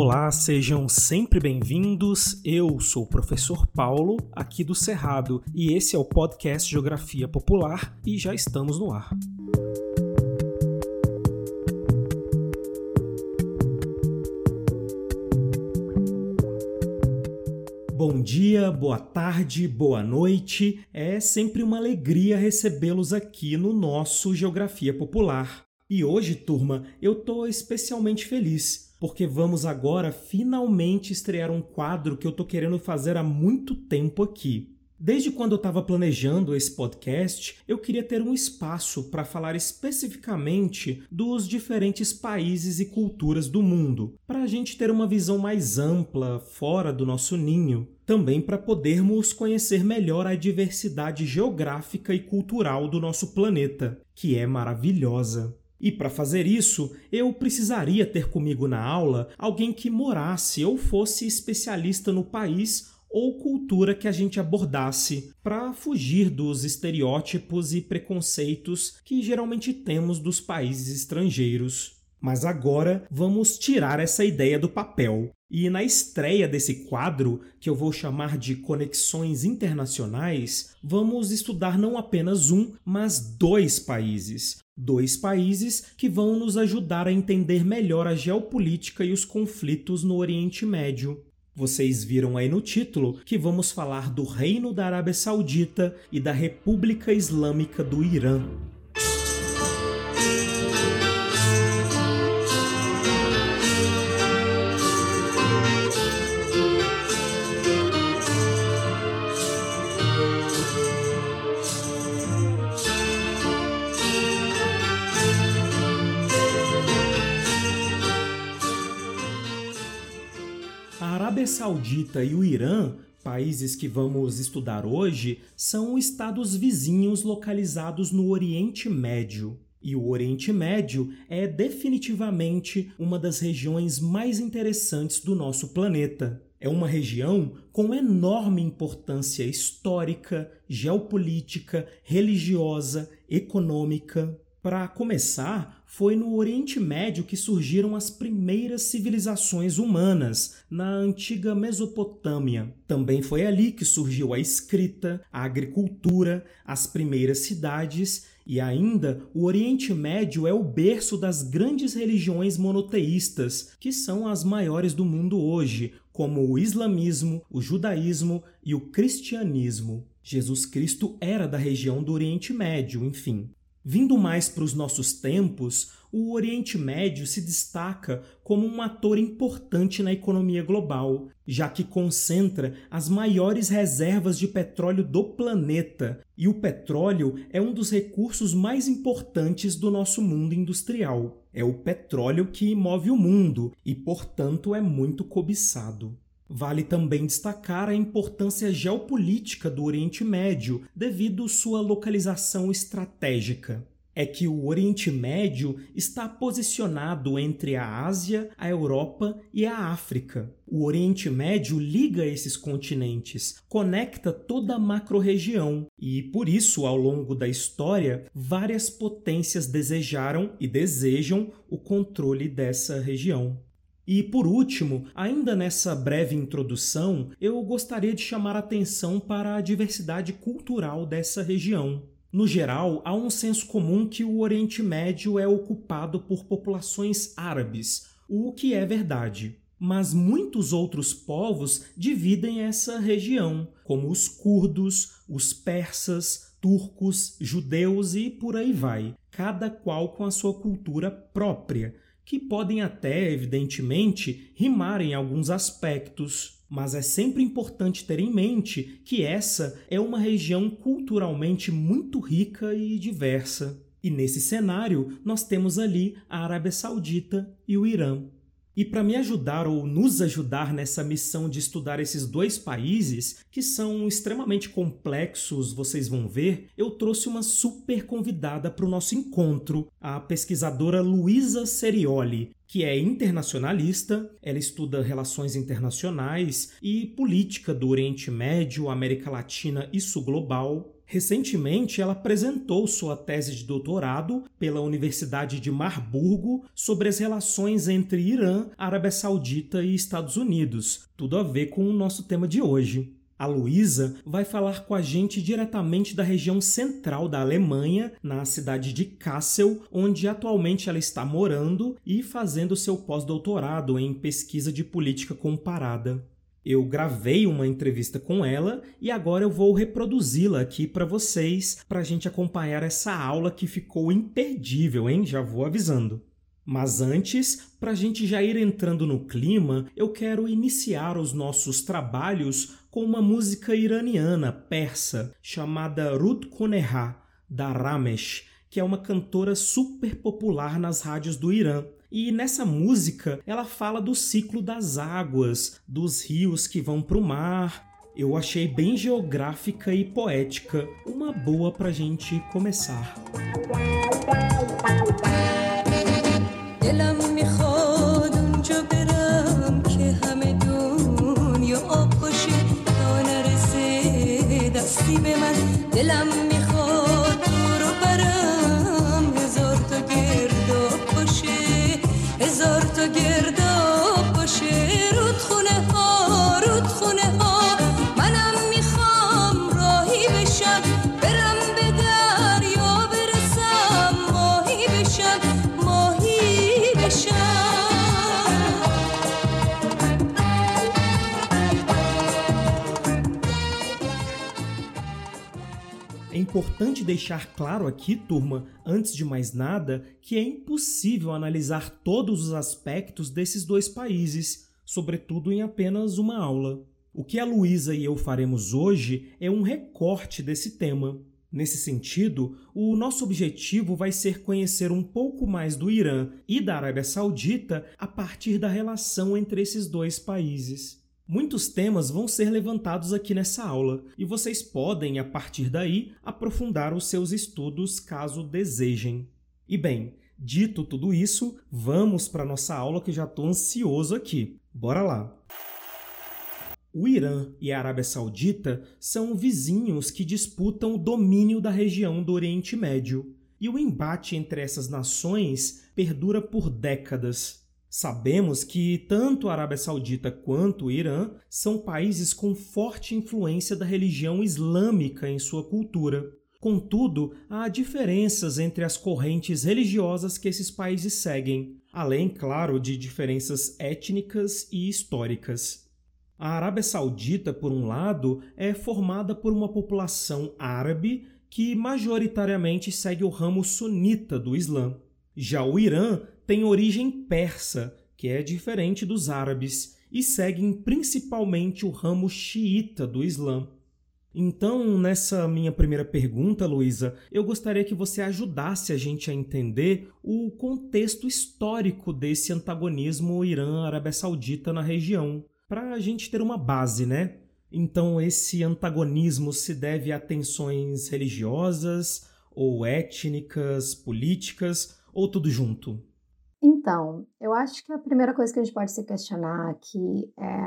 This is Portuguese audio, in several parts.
Olá, sejam sempre bem-vindos. Eu sou o professor Paulo, aqui do Cerrado, e esse é o podcast Geografia Popular e já estamos no ar. Bom dia, boa tarde, boa noite. É sempre uma alegria recebê-los aqui no nosso Geografia Popular. E hoje, turma, eu tô especialmente feliz porque vamos agora finalmente estrear um quadro que eu tô querendo fazer há muito tempo aqui. Desde quando eu estava planejando esse podcast, eu queria ter um espaço para falar especificamente dos diferentes países e culturas do mundo, para a gente ter uma visão mais ampla, fora do nosso ninho, também para podermos conhecer melhor a diversidade geográfica e cultural do nosso planeta, que é maravilhosa. E para fazer isso, eu precisaria ter comigo na aula alguém que morasse ou fosse especialista no país ou cultura que a gente abordasse, para fugir dos estereótipos e preconceitos que geralmente temos dos países estrangeiros. Mas agora vamos tirar essa ideia do papel. E na estreia desse quadro, que eu vou chamar de Conexões Internacionais, vamos estudar não apenas um, mas dois países. Dois países que vão nos ajudar a entender melhor a geopolítica e os conflitos no Oriente Médio. Vocês viram aí no título que vamos falar do Reino da Arábia Saudita e da República Islâmica do Irã. Saudita e o Irã, países que vamos estudar hoje, são estados vizinhos localizados no Oriente Médio. E o Oriente Médio é definitivamente uma das regiões mais interessantes do nosso planeta. É uma região com enorme importância histórica, geopolítica, religiosa, econômica. Para começar, foi no Oriente Médio que surgiram as primeiras civilizações humanas, na antiga Mesopotâmia. Também foi ali que surgiu a escrita, a agricultura, as primeiras cidades e ainda o Oriente Médio é o berço das grandes religiões monoteístas, que são as maiores do mundo hoje, como o islamismo, o judaísmo e o cristianismo. Jesus Cristo era da região do Oriente Médio, enfim. Vindo mais para os nossos tempos, o Oriente Médio se destaca como um ator importante na economia global, já que concentra as maiores reservas de petróleo do planeta, e o petróleo é um dos recursos mais importantes do nosso mundo industrial. É o petróleo que move o mundo e, portanto, é muito cobiçado. Vale também destacar a importância geopolítica do Oriente Médio devido sua localização estratégica. É que o Oriente Médio está posicionado entre a Ásia, a Europa e a África. O Oriente Médio liga esses continentes, conecta toda a macro-região e, por isso, ao longo da história, várias potências desejaram e desejam o controle dessa região. E por último, ainda nessa breve introdução, eu gostaria de chamar atenção para a diversidade cultural dessa região. No geral, há um senso comum que o Oriente Médio é ocupado por populações árabes, o que é verdade. Mas muitos outros povos dividem essa região, como os curdos, os persas, turcos, judeus e por aí vai, cada qual com a sua cultura própria que podem até, evidentemente, rimar em alguns aspectos, mas é sempre importante ter em mente que essa é uma região culturalmente muito rica e diversa. E nesse cenário, nós temos ali a Arábia Saudita e o Irã. E para me ajudar ou nos ajudar nessa missão de estudar esses dois países, que são extremamente complexos, vocês vão ver, eu trouxe uma super convidada para o nosso encontro, a pesquisadora Luísa Serioli, que é internacionalista, ela estuda relações internacionais e política do Oriente Médio, América Latina e Sul Global. Recentemente, ela apresentou sua tese de doutorado pela Universidade de Marburgo sobre as relações entre Irã, Arábia Saudita e Estados Unidos, tudo a ver com o nosso tema de hoje. A Luísa vai falar com a gente diretamente da região central da Alemanha, na cidade de Kassel, onde atualmente ela está morando e fazendo seu pós-doutorado em pesquisa de política comparada. Eu gravei uma entrevista com ela e agora eu vou reproduzi-la aqui para vocês, para a gente acompanhar essa aula que ficou imperdível, hein? Já vou avisando. Mas antes, para a gente já ir entrando no clima, eu quero iniciar os nossos trabalhos com uma música iraniana persa chamada Rut Koneha, da Ramesh, que é uma cantora super popular nas rádios do Irã. E nessa música ela fala do ciclo das águas, dos rios que vão para o mar. Eu achei bem geográfica e poética, uma boa pra gente começar. Importante deixar claro aqui, turma, antes de mais nada, que é impossível analisar todos os aspectos desses dois países, sobretudo em apenas uma aula. O que a Luísa e eu faremos hoje é um recorte desse tema. Nesse sentido, o nosso objetivo vai ser conhecer um pouco mais do Irã e da Arábia Saudita a partir da relação entre esses dois países. Muitos temas vão ser levantados aqui nessa aula e vocês podem, a partir daí, aprofundar os seus estudos caso desejem. E bem, dito tudo isso, vamos para nossa aula que já estou ansioso aqui. Bora lá! O Irã e a Arábia Saudita são vizinhos que disputam o domínio da região do Oriente Médio, e o embate entre essas nações perdura por décadas. Sabemos que tanto a Arábia Saudita quanto o Irã são países com forte influência da religião islâmica em sua cultura. Contudo, há diferenças entre as correntes religiosas que esses países seguem, além, claro, de diferenças étnicas e históricas. A Arábia Saudita, por um lado, é formada por uma população árabe que majoritariamente segue o ramo sunita do Islã. Já o Irã tem origem persa, que é diferente dos árabes, e seguem principalmente o ramo xiita do Islã. Então, nessa minha primeira pergunta, Luísa, eu gostaria que você ajudasse a gente a entender o contexto histórico desse antagonismo Irã-Arábia Saudita na região, para a gente ter uma base, né? Então, esse antagonismo se deve a tensões religiosas, ou étnicas, políticas, ou tudo junto? Então, eu acho que a primeira coisa que a gente pode se questionar aqui é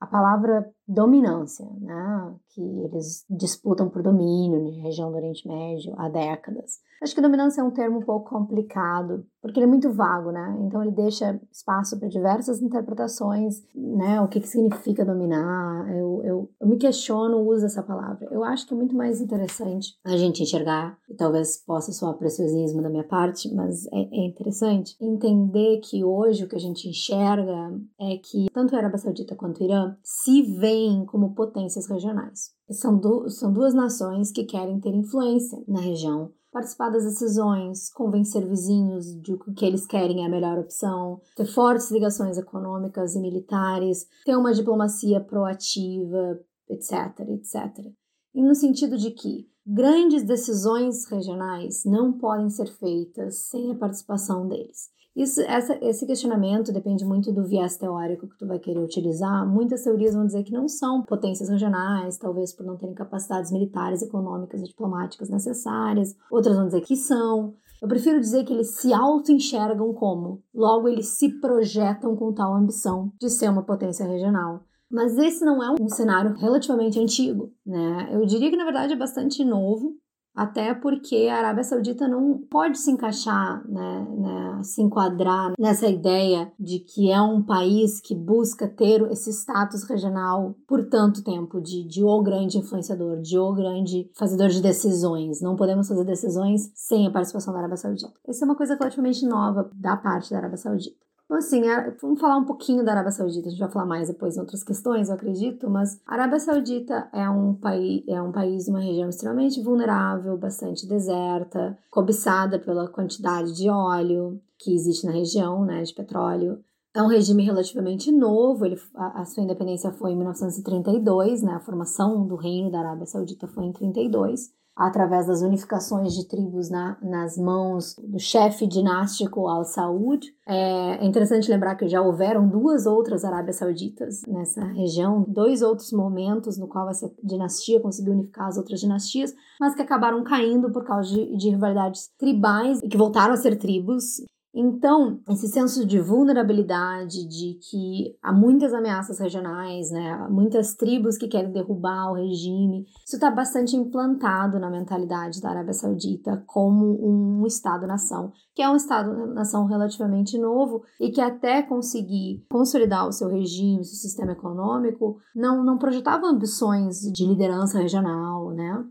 a palavra dominância, né? Que eles disputam por domínio na região do Oriente Médio há décadas. Acho que dominância é um termo um pouco complicado, porque ele é muito vago, né? Então ele deixa espaço para diversas interpretações, né? O que, que significa dominar? Eu, eu, eu me questiono o uso dessa palavra. Eu acho que é muito mais interessante a gente enxergar, e talvez possa soar preciosismo da minha parte, mas é, é interessante entender que hoje o que a gente enxerga é que tanto a Arábia Saudita quanto o Irã se veem como potências regionais. São, du são duas nações que querem ter influência na região, participar das decisões, convencer vizinhos de que o que eles querem é a melhor opção, ter fortes ligações econômicas e militares, ter uma diplomacia proativa, etc, etc. E no sentido de que grandes decisões regionais não podem ser feitas sem a participação deles. Isso, essa, esse questionamento depende muito do viés teórico que tu vai querer utilizar. Muitas teorias vão dizer que não são potências regionais, talvez por não terem capacidades militares, econômicas e diplomáticas necessárias. Outras vão dizer que são. Eu prefiro dizer que eles se auto-enxergam como. Logo, eles se projetam com tal ambição de ser uma potência regional. Mas esse não é um cenário relativamente antigo, né? Eu diria que na verdade é bastante novo, até porque a Arábia Saudita não pode se encaixar, né, né, se enquadrar nessa ideia de que é um país que busca ter esse status regional por tanto tempo, de, de o grande influenciador, de o grande fazedor de decisões. Não podemos fazer decisões sem a participação da Arábia Saudita. Essa é uma coisa relativamente nova da parte da Arábia Saudita. Então, assim, vamos falar um pouquinho da Arábia Saudita. A gente vai falar mais depois em outras questões, eu acredito. Mas a Arábia Saudita é um país, é um país, uma região extremamente vulnerável, bastante deserta, cobiçada pela quantidade de óleo que existe na região, né, de petróleo. É um regime relativamente novo, ele, a, a, sua independência foi em 1932, né? A formação do reino da Arábia Saudita foi em 32 através das unificações de tribos na, nas mãos do chefe dinástico Al Saud. É, interessante lembrar que já houveram duas outras Arábias Sauditas nessa região, dois outros momentos no qual essa dinastia conseguiu unificar as outras dinastias, mas que acabaram caindo por causa de, de rivalidades tribais e que voltaram a ser tribos então, esse senso de vulnerabilidade, de que há muitas ameaças regionais, né, há muitas tribos que querem derrubar o regime, isso está bastante implantado na mentalidade da Arábia Saudita como um Estado-nação, que é um Estado-nação relativamente novo e que até conseguir consolidar o seu regime, seu sistema econômico, não, não projetava ambições de liderança regional, né?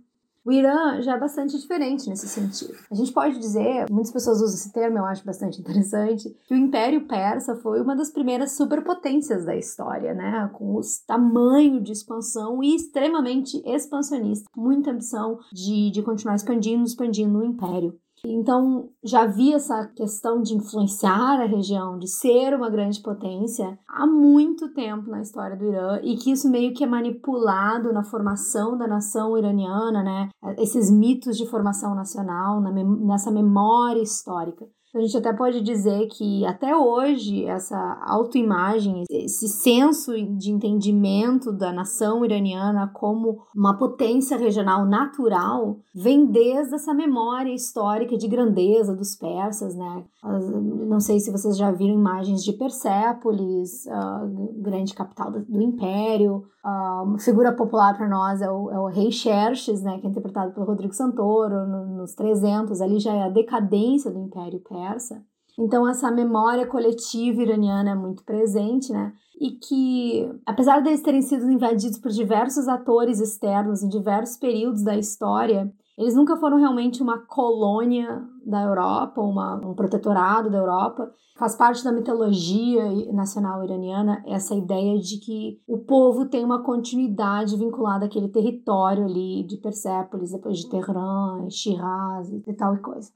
O Irã já é bastante diferente nesse sentido. A gente pode dizer, muitas pessoas usam esse termo, eu acho bastante interessante, que o Império Persa foi uma das primeiras superpotências da história, né? Com o tamanho de expansão e extremamente expansionista, muita ambição de, de continuar expandindo, expandindo o império. Então, já havia essa questão de influenciar a região, de ser uma grande potência há muito tempo na história do Irã e que isso meio que é manipulado na formação da nação iraniana, né? Esses mitos de formação nacional, nessa memória histórica. A gente até pode dizer que até hoje essa autoimagem, esse senso de entendimento da nação iraniana como uma potência regional natural, vem desde essa memória histórica de grandeza dos persas, né? Não sei se vocês já viram imagens de Persépolis, grande capital do, império. uma figura popular para nós é o, é o, rei Xerxes, né? Que é interpretado pelo Rodrigo Santoro no, nos 300. Ali já é a decadência do império persa Então essa memória coletiva iraniana é muito presente, né? E que, apesar deles terem sido invadidos por diversos atores externos em diversos períodos da história, eles nunca foram realmente uma colônia da Europa, uma, um protetorado da Europa. Faz parte da mitologia nacional iraniana essa ideia de que o povo tem uma continuidade vinculada àquele território ali de Persépolis, depois de Teherã, Shiraz e tal e coisa.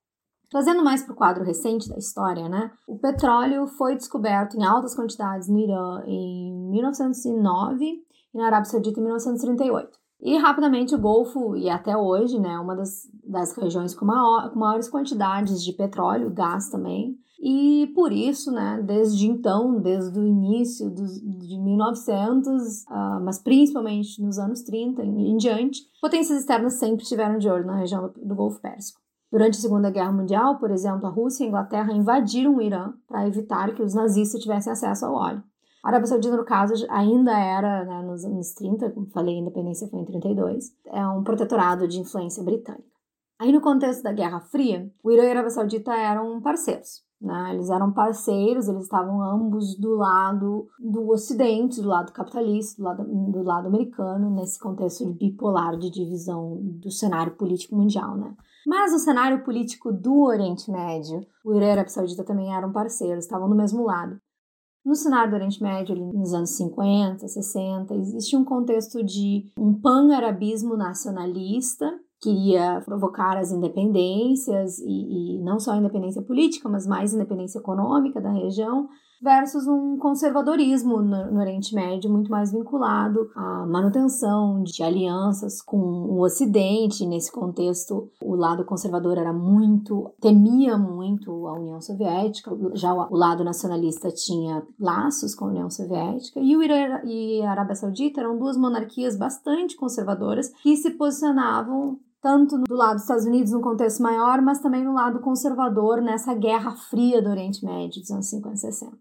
Trazendo mais para o quadro recente da história, né? O petróleo foi descoberto em altas quantidades no Irã em 1909 e na Arábia Saudita em 1938. E rapidamente o Golfo, e até hoje, né, uma das, das regiões com, maior, com maiores quantidades de petróleo, gás também. E por isso, né, desde então, desde o início dos, de 1900, uh, ah, mas principalmente nos anos 30 em, em diante, potências externas sempre estiveram de olho na região do, do Golfo Pérsico. Durante a Segunda Guerra Mundial, por exemplo, a Rússia e a Inglaterra invadiram o Irã para evitar que os nazistas tivessem acesso ao óleo. A Arábia Saudita, no caso, ainda era, né, nos anos 30, como falei, a independência foi em 32, é um protetorado de influência britânica. Aí, no contexto da Guerra Fria, o Irã e a Arábia Saudita eram parceiros. Né? Eles eram parceiros, eles estavam ambos do lado do Ocidente, do lado capitalista, do lado, do lado americano, nesse contexto de bipolar de divisão do cenário político mundial. Né? Mas no cenário político do Oriente Médio, o Irã e a Arábia Saudita também eram parceiros, estavam no mesmo lado. No cenário do Oriente Médio, nos anos 50, 60, existia um contexto de um pan-arabismo nacionalista queria provocar as independências e, e, não só a independência política, mas mais independência econômica da região, versus um conservadorismo no, no, Oriente Médio muito mais vinculado à manutenção de alianças com o Ocidente. Nesse contexto, o lado conservador era muito, temia muito a União Soviética, já o, o lado nacionalista tinha laços com a União Soviética, e o Irã e a Arábia Saudita eram duas monarquias bastante conservadoras que se posicionavam tanto do lado dos Estados Unidos no contexto maior, mas também no lado conservador nessa guerra fria do Oriente Médio dos anos 50 e 60.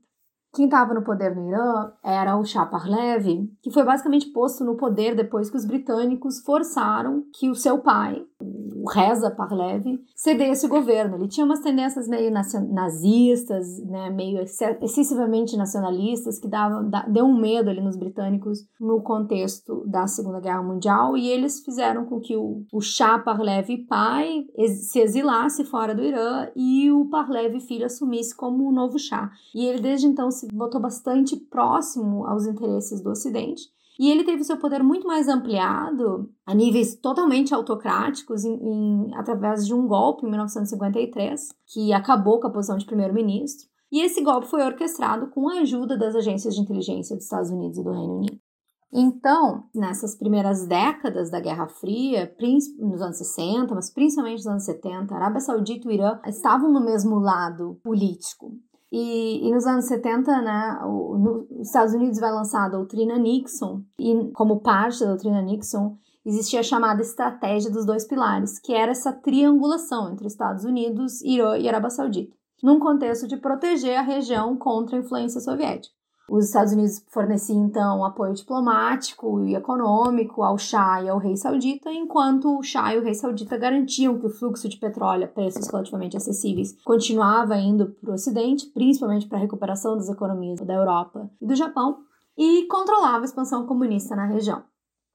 quem estava no poder no Irã era o Shah Pahlavi, que foi basicamente posto no poder depois que os britânicos forçaram que o seu pai, o Reza Pahlavi, cedesse o governo. Ele tinha umas tendências meio nazistas, né, meio excessivamente nacionalistas, que dava, deu um medo ali nos britânicos no contexto da Segunda Guerra Mundial, e eles fizeram com que o, o Shah Pahlavi pai se exilasse fora do Irã e o Pahlavi filho assumisse como o novo Shah. E ele desde então se botou bastante próximo aos interesses do Ocidente. E ele teve seu poder muito mais ampliado a níveis totalmente autocráticos em, em, através de um golpe em 1953, que acabou com a posição de primeiro-ministro. E esse golpe foi orquestrado com a ajuda das agências de inteligência dos Estados Unidos e do Reino Unido. Então, nessas primeiras décadas da Guerra Fria, nos anos 60, mas principalmente nos anos 70, a Arábia Saudita e o Irã estavam no mesmo lado político. E, e, nos anos 70, né, o, no, os Estados Unidos vai lançar a doutrina Nixon, e como parte da doutrina Nixon, existia a chamada estratégia dos dois pilares, que era essa triangulação entre Estados Unidos, Irã e Arábia Saudita, num contexto de proteger a região contra a influência soviética. Os Estados Unidos forneciam então apoio diplomático e econômico ao Shah e ao rei saudita, enquanto o Shah e o rei saudita garantiam que o fluxo de petróleo a preços relativamente acessíveis continuava indo para o Ocidente, principalmente para a recuperação das economias da Europa e do Japão, e controlava a expansão comunista na região.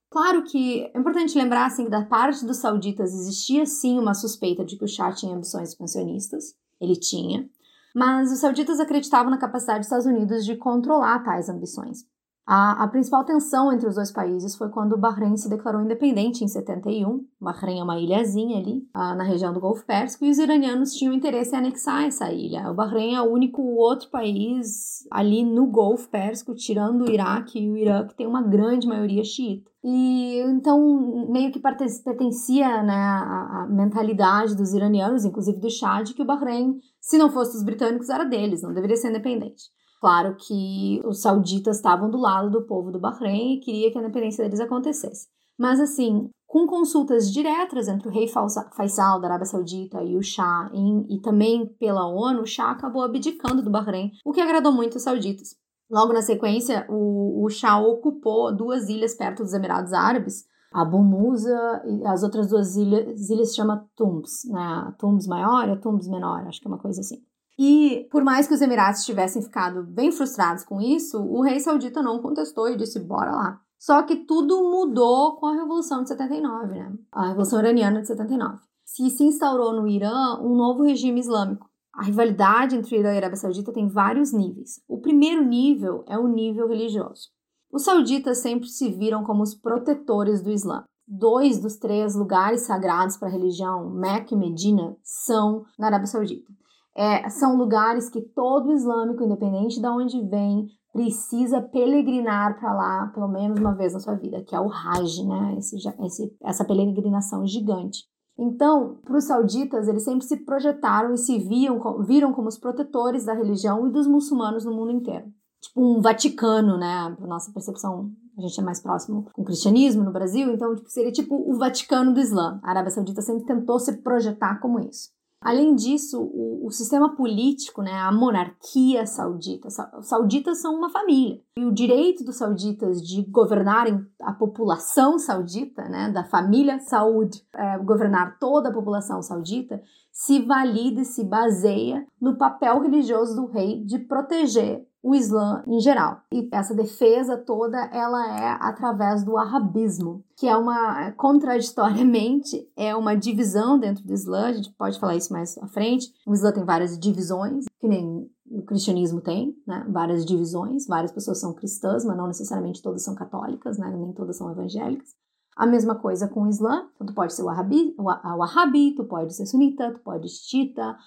Claro que é importante lembrar assim, que da parte dos sauditas existia sim uma suspeita de que o Shah tinha ambições expansionistas, ele tinha, mas os sauditas acreditavam na capacidade dos Estados Unidos de controlar tais ambições. A, a, principal tensão entre os dois países foi quando o Bahrein se declarou independente em 71. Bahrein é uma ilhazinha ali, uh, na região do Golfo Pérsico, e os iranianos tinham interesse em anexar essa ilha. O Bahrein é o único outro país ali no Golfo Pérsico, tirando o Iraque e o Irã, que tem uma grande maioria xiita. E então meio que pertencia né, à, mentalidade dos iranianos, inclusive do Shah, de que o Bahrein, se não fosse dos britânicos, era deles, não deveria ser independente. Claro que os sauditas estavam do lado do povo do Bahrein e queria que a independência deles acontecesse. Mas assim, com consultas diretas entre o rei Faisal da Arábia Saudita e o Shah, e, e também pela ONU, o Shah acabou abdicando do Bahrein, o que agradou muito os sauditas. Logo na sequência, o, o Shah ocupou duas ilhas perto dos Emirados Árabes, Abu Musa e as outras duas ilhas, ilhas se chama Tumbs, né? Tumbs maior e Tumbs menor, acho que é uma coisa assim. E por mais que os Emirados tivessem ficado bem frustrados com isso, o rei saudita não contestou e disse: bora lá. Só que tudo mudou com a Revolução de 79, né? A Revolução Iraniana de 79. Se se instaurou no Irã um novo regime islâmico. A rivalidade entre o Irã e a Arábia Saudita tem vários níveis. O primeiro nível é o nível religioso. Os sauditas sempre se viram como os protetores do Islã. Dois dos três lugares sagrados para a religião, Meca e Medina, são na Arábia Saudita. É, são lugares que todo islâmico, independente de onde vem, precisa peregrinar para lá pelo menos uma vez na sua vida, que é o Hajj, né? Esse, esse, essa peregrinação gigante. Então, para os sauditas, eles sempre se projetaram e se viam, viram como os protetores da religião e dos muçulmanos no mundo inteiro. Tipo um Vaticano, né? Para nossa percepção, a gente é mais próximo com o cristianismo no Brasil, então tipo, seria tipo o Vaticano do Islã. A Arábia Saudita sempre tentou se projetar como isso. Além disso, o, o, sistema político, né, a monarquia saudita, os sauditas são uma família. E o direito dos sauditas de governarem a população saudita, né, da família Saud, é, governar toda a população saudita, se valida e se baseia no papel religioso do rei de proteger o Islã em geral. E essa defesa toda ela é através do arabismo, que é uma contraditoriamente é uma divisão dentro do Islã. A gente pode falar isso mais à frente. O Islã tem várias divisões, que nem o cristianismo tem, né? Várias divisões. Várias pessoas são cristãs, mas não necessariamente todas são católicas, né? Nem todas são evangélicas. A mesma coisa com o Islã. Então, tu pode ser Wahhabi, o tu pode ser sunita, tu pode ser Shita,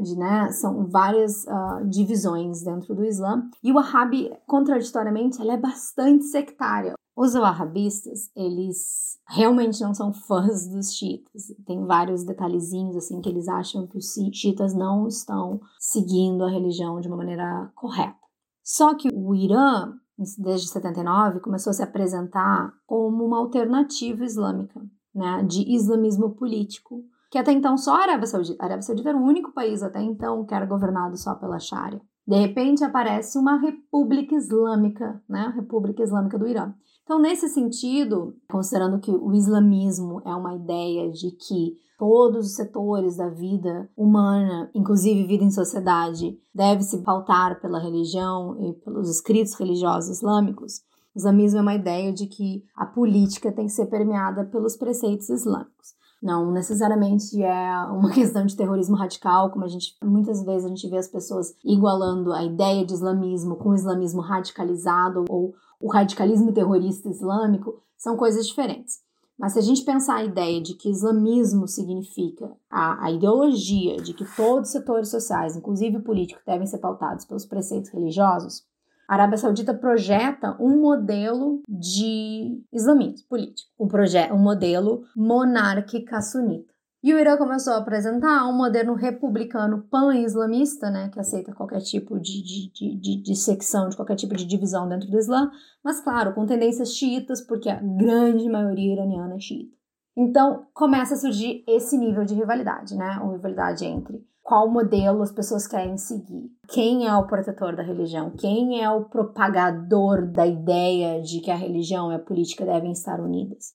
de, né, são várias uh, divisões dentro do Islã. E o Wahhabi, contraditoriamente, ela é bastante sectária. Os wahhabistas, eles realmente não são fãs dos chiitas. Tem vários detalhezinhos assim que eles acham que os chiitas não estão seguindo a religião de uma maneira correta. Só que o Irã, desde 79, começou a se apresentar como uma alternativa islâmica, né, de islamismo político, que até então só a Arábia Saudita. A Arábia Saudita era o único país até então que era governado só pela Sharia. De repente aparece uma república islâmica, né? A República Islâmica do Irã. Então, nesse sentido, considerando que o islamismo é uma ideia de que todos os setores da vida humana, inclusive vida em sociedade, deve se pautar pela religião e pelos escritos religiosos islâmicos, o islamismo é uma ideia de que a política tem que ser permeada pelos preceitos islâmicos. Não necessariamente é uma questão de terrorismo radical, como a gente muitas vezes a gente vê as pessoas igualando a ideia de islamismo com o islamismo radicalizado ou o radicalismo terrorista islâmico, são coisas diferentes. Mas se a gente pensar a ideia de que islamismo significa a, a ideologia de que todos os setores sociais, inclusive o político, devem ser pautados pelos preceitos religiosos, a Arábia Saudita projeta um modelo de islamismo político, um, um modelo monárquica sunita. E o Irã começou a apresentar um modelo republicano pan-islamista, né, que aceita qualquer tipo de, de, de, de, de qualquer tipo de divisão dentro do Islã, mas claro, com tendências xiitas, porque a grande maioria iraniana é xiita. Então começa a surgir esse nível de rivalidade, né, a rivalidade entre qual modelo as pessoas querem seguir. Quem é o protetor da religião? Quem é o propagador da ideia de que a religião e a política devem estar unidas?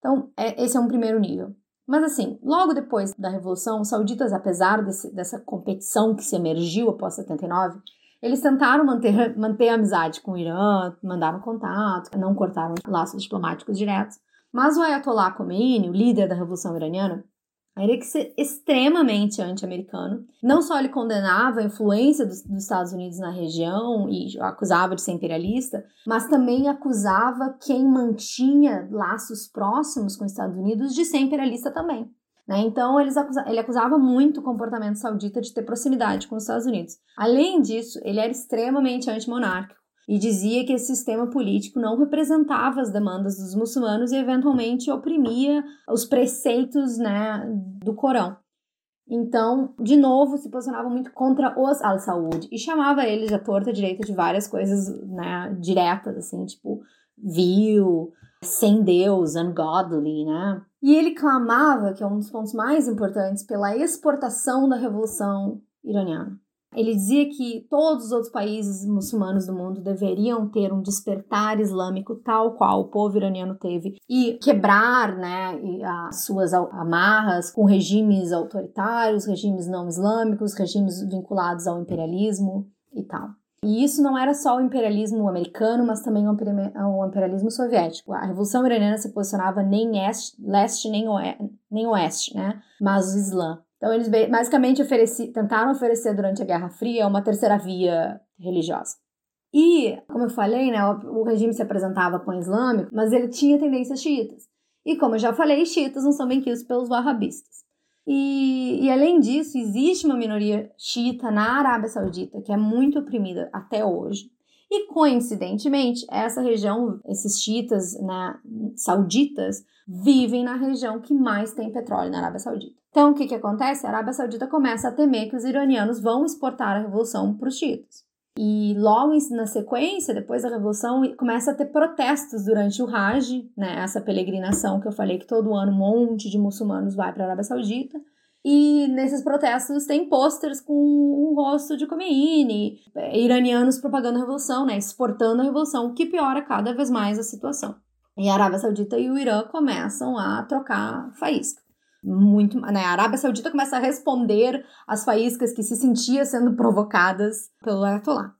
Então, é, esse é um primeiro nível. Mas assim, logo depois da Revolução, os sauditas, apesar desse, dessa competição que se emergiu após 79, eles tentaram manter, manter a amizade com o Irã, mandaram contato, não cortaram laços diplomáticos diretos. Mas o Ayatollah Khomeini, o líder da Revolução Iraniana, era extremamente anti-americano. Não só ele condenava a influência dos, dos, Estados Unidos na região e acusava de ser imperialista, mas também acusava quem mantinha laços próximos com os Estados Unidos de ser imperialista também. Né? Então acusa ele acusava muito o comportamento saudita de ter proximidade com os Estados Unidos. Além disso, ele era extremamente anti-monárquico e dizia que esse sistema político não representava as demandas dos muçulmanos e eventualmente oprimia os preceitos né, do Corão. Então, de novo, se posicionava muito contra os al-Saud e chamava eles à torta direita de várias coisas né, diretas, assim, tipo vil, sem Deus, ungodly, né? E ele clamava, que é um dos pontos mais importantes, pela exportação da revolução iraniana. Ele dizia que todos os outros países muçulmanos do mundo deveriam ter um despertar islâmico tal qual o povo iraniano teve e quebrar né, as suas amarras com regimes autoritários, regimes não islâmicos, regimes vinculados ao imperialismo e tal. E isso não era só o imperialismo americano, mas também o imperialismo soviético. A Revolução Iraniana se posicionava nem este, leste nem oeste, nem oeste né? mas o Islã. Então, eles basicamente ofereci, tentaram oferecer durante a Guerra Fria uma terceira via religiosa. E, como eu falei, né, o regime se apresentava pan-islâmico, mas ele tinha tendências xiitas. E, como eu já falei, xiitas não são bem quistos pelos wahhabistas. E, e, além disso, existe uma minoria xiita na Arábia Saudita que é muito oprimida até hoje. E coincidentemente, essa região, esses xiitas né, sauditas, vivem na região que mais tem petróleo na Arábia Saudita. Então, o que, que acontece? A Arábia Saudita começa a temer que os iranianos vão exportar a revolução para os xiitas. E logo na sequência, depois da revolução, começa a ter protestos durante o Hajj, né, essa peregrinação que eu falei que todo ano um monte de muçulmanos vai para a Arábia Saudita. E nesses protestos tem posters com o rosto de Khomeini, é, iranianos propagando a revolução, né, exportando a revolução, que piora cada vez mais a situação. E a Arábia Saudita e o Irã começam a trocar faísca. Muito, né, a Arábia Saudita começa a responder às faíscas que se sentia sendo provocadas pelo Ayatollah.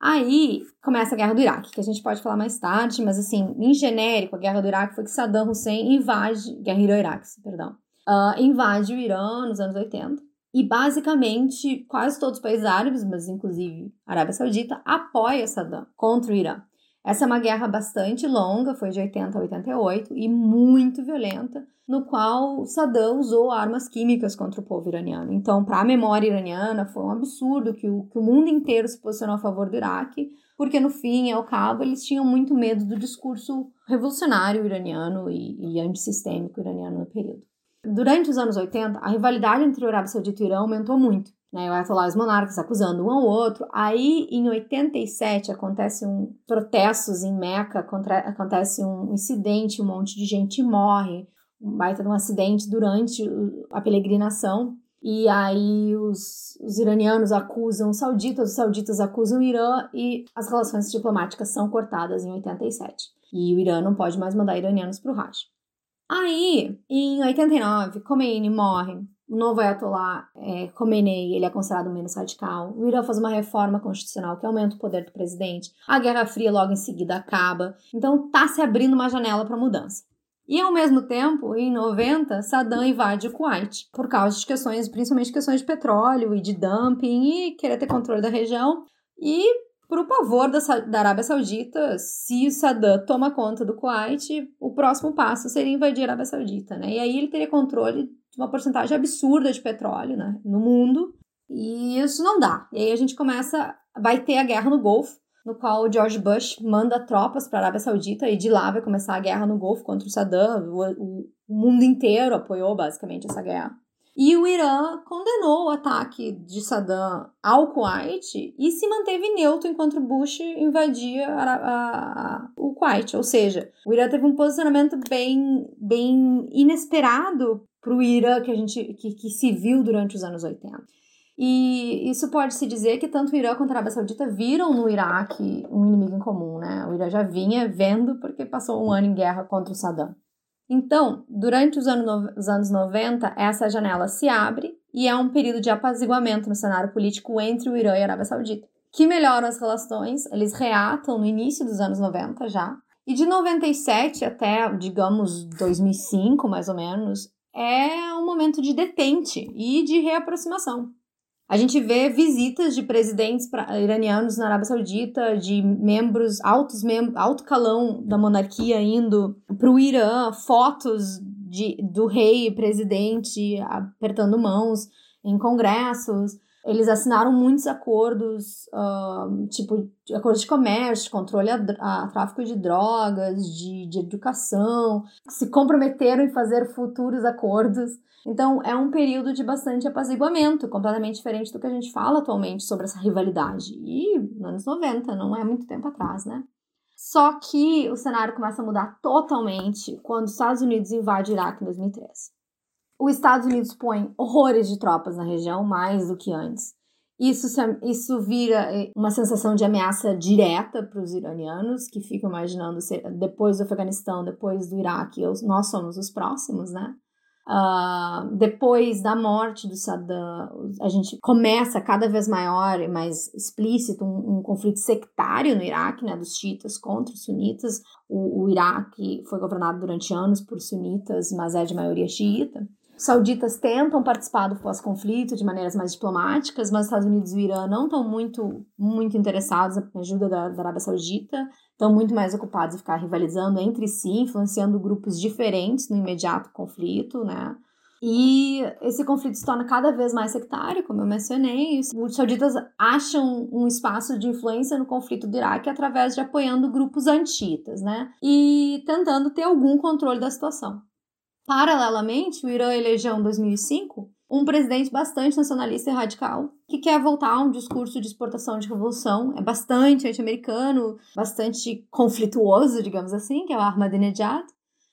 Aí começa a guerra do Iraque, que a gente pode falar mais tarde, mas assim, em genérico, a guerra do Iraque foi que Saddam Hussein invade, guerra Irã-Iraque, perdão, uh, invade o Irã nos anos 80. E basicamente, quase todos os países árabes, mas inclusive a Arábia Saudita, apoia Saddam contra o Irã. Essa é uma guerra bastante longa, foi de 80 a 88 e muito violenta, no qual Saddam usou armas químicas contra o povo iraniano. Então, para a memória iraniana, foi um absurdo que o, que o mundo inteiro se posicionou a favor do Iraque, porque no fim ao cabo eles tinham muito medo do discurso revolucionário iraniano e, e antissistêmico iraniano no período. Durante os anos 80, a rivalidade entre o Arábia Saudita e Irã aumentou muito. Né, o Ayatollah e os monarcas acusando um ao outro. Aí, em 87, acontece um protestos em Meca, contra, acontece um incidente, um monte de gente morre, um baita de um acidente durante a peregrinação. E aí os, os iranianos acusam os sauditas, os sauditas acusam o Irã e as relações diplomáticas são cortadas em 87. E o Irã não pode mais mandar iranianos para o Raj. Aí, em 89, Khomeini morre. O novo Ayatollah é, Khomeini, ele é considerado menos radical. O Irã faz uma reforma constitucional que aumenta o poder do presidente. A Guerra Fria logo em seguida acaba. Então tá se abrindo uma janela para mudança. E ao mesmo tempo, em 90, Saddam invade o Kuwait por causa de questões, principalmente questões de petróleo e de dumping e querer ter controle da região. E por o pavor da, da Arábia Saudita, se Saddam toma conta do Kuwait, o próximo passo seria invadir a Arábia Saudita, né? E aí ele teria controle de uma porcentagem absurda de petróleo, né, no mundo. E isso não dá. E aí a gente começa, vai ter a guerra no Golfo, no qual o George Bush manda tropas para a Arábia Saudita e de lá vai começar a guerra no Golfo contra o Saddam. O, o, o mundo inteiro apoiou basicamente essa guerra. E o Irã condenou o ataque de Saddam ao Kuwait e se manteve neutro enquanto Bush invadia a, a, a, o Kuwait. Ou seja, o Irã teve um posicionamento bem, bem inesperado para o Irã que a gente que, que se viu durante os anos 80. E isso pode se dizer que tanto o Irã quanto a Arábia Saudita viram no Iraque um inimigo em comum, né? O Irã já vinha vendo porque passou um ano em guerra contra o Saddam. Então, durante os anos, os anos 90, essa janela se abre e é um período de apaziguamento no cenário político entre o Irã e a Arábia Saudita, que melhoram as relações, eles reatam no início dos anos 90 já. E de 97 até, digamos, 2005, mais ou menos, é um momento de detente e de reaproximação. A gente vê visitas de presidentes iranianos na Arábia Saudita, de membros, altos mem alto calão da monarquia indo para o Irã, fotos de, do rei presidente apertando mãos em congressos. Eles assinaram muitos acordos, uh, tipo acordos de comércio, controle a, a tráfico de drogas, de, de educação, se comprometeram em fazer futuros acordos. Então, é um período de bastante apaziguamento, completamente diferente do que a gente fala atualmente sobre essa rivalidade. E nos anos 90, não é muito tempo atrás, né? Só que o cenário começa a mudar totalmente quando os Estados Unidos invadem o Iraque em 2003. Os Estados Unidos põe horrores de tropas na região, mais do que antes. Isso, isso vira eh, uma sensação de ameaça direta para os iranianos, que ficam imaginando, depois do Afeganistão, depois do Iraque, nós somos os próximos, né? Uh, depois da morte do Saddam, a gente começa cada vez maior e mais explícito um, um conflito sectário no Iraque, né, dos xiitas contra os sunitas. O, o Iraque foi governado durante anos por sunitas, mas é de maioria xiita. Sauditas tentam participar do pós-conflito de maneiras mais diplomáticas, mas os Estados Unidos e o Irã não estão muito, muito interessados na ajuda da, da Arábia Saudita, estão muito mais ocupados em ficar rivalizando entre si, influenciando grupos diferentes no imediato conflito, né? E esse conflito se torna cada vez mais sectário, como eu mencionei. Os sauditas acham um espaço de influência no conflito do Iraque através de apoiando grupos antitas, né? E tentando ter algum controle da situação. Paralelamente, o Irã elegeu em 2005 um presidente bastante nacionalista e radical, que quer voltar a um discurso de exportação de revolução, é bastante anti-americano, bastante conflituoso, digamos assim, que é o Ahmadinejad.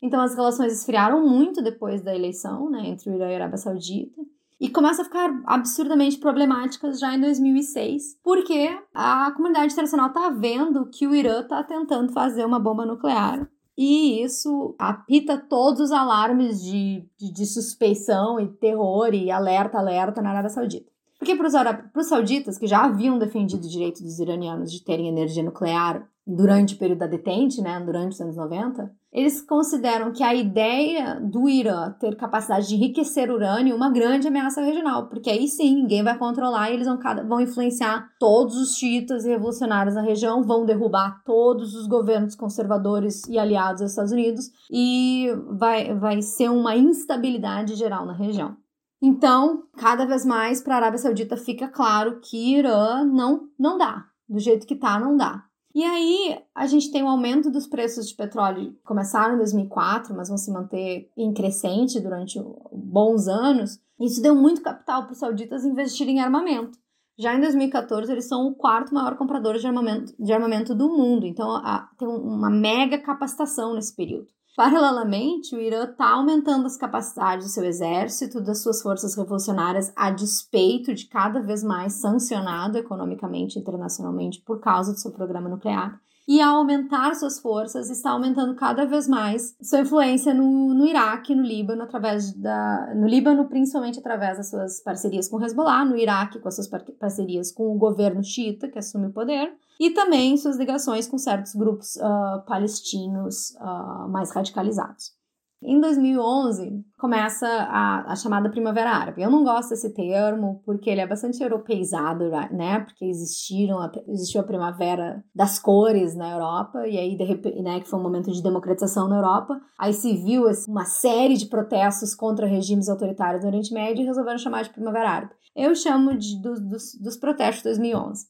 Então as relações esfriaram muito depois da eleição, né, entre o Irã e a Arábia Saudita. E começa a ficar absurdamente problemáticas já em 2006, porque a comunidade internacional está vendo que o Irã está tentando fazer uma bomba nuclear e isso apita todos os alarmes de, de, de suspeição e terror e alerta, alerta na Arábia Saudita. Porque para os sauditas, que já haviam defendido o direito dos iranianos de terem energia nuclear durante o período da detente, né, durante os anos 90, eles consideram que a ideia do Irã ter capacidade de enriquecer urânio é uma grande ameaça regional, porque aí sim ninguém vai controlar e eles vão, vão influenciar todos os xiitas e revolucionários da região, vão derrubar todos os governos conservadores e aliados aos Estados Unidos e vai, vai ser uma instabilidade geral na região. Então, cada vez mais para a Arábia Saudita fica claro que Irã não, não dá. Do jeito que tá, não dá. E aí, a gente tem o um aumento dos preços de petróleo, começaram em 2004, mas vão se manter em crescente durante bons anos. Isso deu muito capital para os sauditas investirem em armamento. Já em 2014, eles são o quarto maior comprador de armamento, de armamento do mundo. Então, a, tem uma mega capacitação nesse período. Paralelamente, o Irã está aumentando as capacidades do seu exército, das suas forças revolucionárias, a despeito de cada vez mais sancionado economicamente e internacionalmente por causa do seu programa nuclear e ao aumentar suas forças, está aumentando cada vez mais sua influência no, no Iraque, no Líbano, através da. No Líbano, principalmente através das suas parcerias com Hezbollah, no Iraque, com as suas parcerias com o governo xiita, que assume o poder, e também suas ligações com certos grupos uh, palestinos uh, mais radicalizados. Em 2011, começa a, a, chamada Primavera Árabe. Eu não gosto desse termo porque ele é bastante europeizado, né? Porque existiram, existiu a Primavera das Cores na Europa, e aí, de repente, né, que foi um momento de democratização na Europa. Aí se viu uma série de protestos contra regimes autoritários no Oriente Médio e resolveram chamar de Primavera Árabe. Eu chamo de, do, dos, dos protestos de 2011.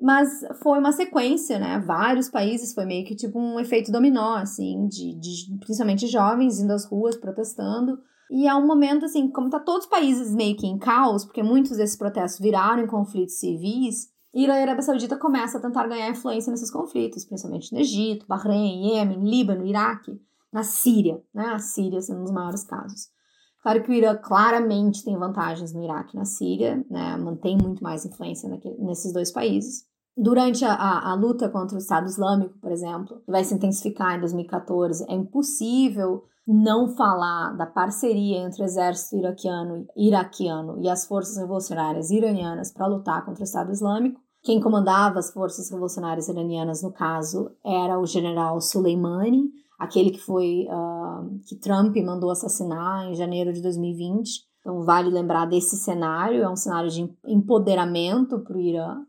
Mas foi uma sequência, né? Vários países, foi meio que tipo um efeito dominó, assim, de, de principalmente jovens indo às ruas protestando. E é um momento, assim, como tá todos os países meio que em caos, porque muitos desses protestos viraram em conflitos civis, e a Arábia Saudita começa a tentar ganhar influência nesses conflitos, principalmente no Egito, Bahrein, Iêmen, Líbano, Iraque, na Síria, né? A Síria sendo um dos maiores casos. Claro que o Irã claramente tem vantagens no Iraque e na Síria, né? mantém muito mais influência naquele, nesses dois países. Durante a, a, a, luta contra o Estado Islâmico, por exemplo, que vai se intensificar em 2014, é impossível não falar da parceria entre o exército iraquiano, iraquiano e as forças revolucionárias iranianas para lutar contra o Estado Islâmico. Quem comandava as forças revolucionárias iranianas, no caso, era o general Soleimani, aquele que foi uh, que Trump mandou assassinar em janeiro de 2020. Então vale lembrar desse cenário, é um cenário de empoderamento para o Irã.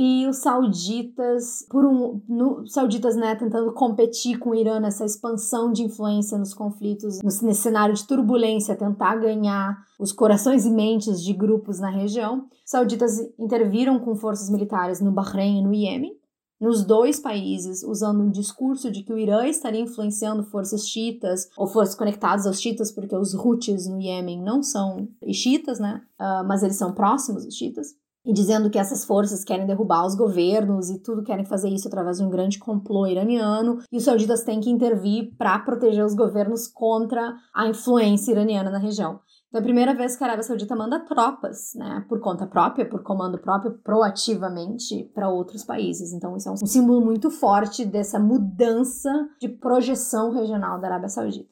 E os sauditas, por um, no, sauditas né, tentando competir com o Irã nessa expansão de influência nos conflitos, nesse cenário de turbulência, tentar ganhar os corações e mentes de grupos na região. Sauditas interviram com forças militares no Bahrein e no Iêmen, nos dois países, usando um discurso de que o Irã estaria influenciando forças chiitas ou forças conectadas aos chiitas, porque os Houthis no Iêmen não são chiitas, né? Uh, mas eles são próximos dos chiitas. E dizendo que essas forças querem derrubar os governos e tudo querem fazer isso através de um grande complô iraniano, e os sauditas têm que intervir para proteger os governos contra a influência iraniana na região. Então, é a primeira vez que a Arábia Saudita manda tropas, né, por conta própria, por comando próprio, proativamente para outros países. Então, isso é um símbolo muito forte dessa mudança de projeção regional da Arábia Saudita.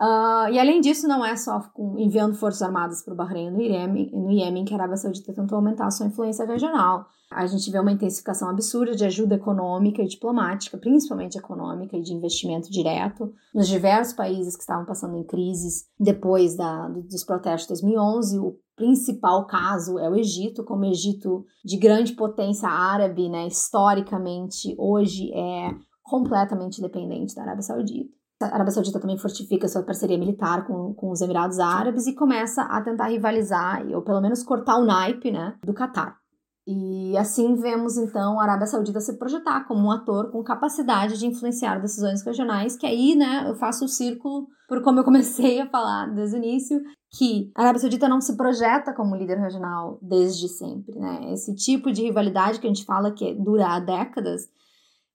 Uh, e além disso, não é só com, enviando forças armadas para o Bahrein e no Iêmen, que a Arábia Saudita tentou aumentar a sua influência regional. A gente vê uma intensificação absurda de ajuda econômica e diplomática, principalmente econômica e de investimento direto, nos diversos países que estavam passando em crises depois da, dos protestos de 2011. O principal caso é o Egito, como Egito de grande potência árabe, né, historicamente, hoje é completamente dependente da Arábia Saudita. A Arábia Saudita também fortifica sua parceria militar com, com os Emirados Árabes e começa a tentar rivalizar, ou pelo menos cortar o naipe né, do Catar. E assim vemos então a Arábia Saudita se projetar como um ator com capacidade de influenciar decisões regionais, que aí, né, eu faço o círculo por como eu comecei a falar desde o início, que a Arábia Saudita não se projeta como líder regional desde sempre, né? Esse tipo de rivalidade que a gente fala que dura há décadas,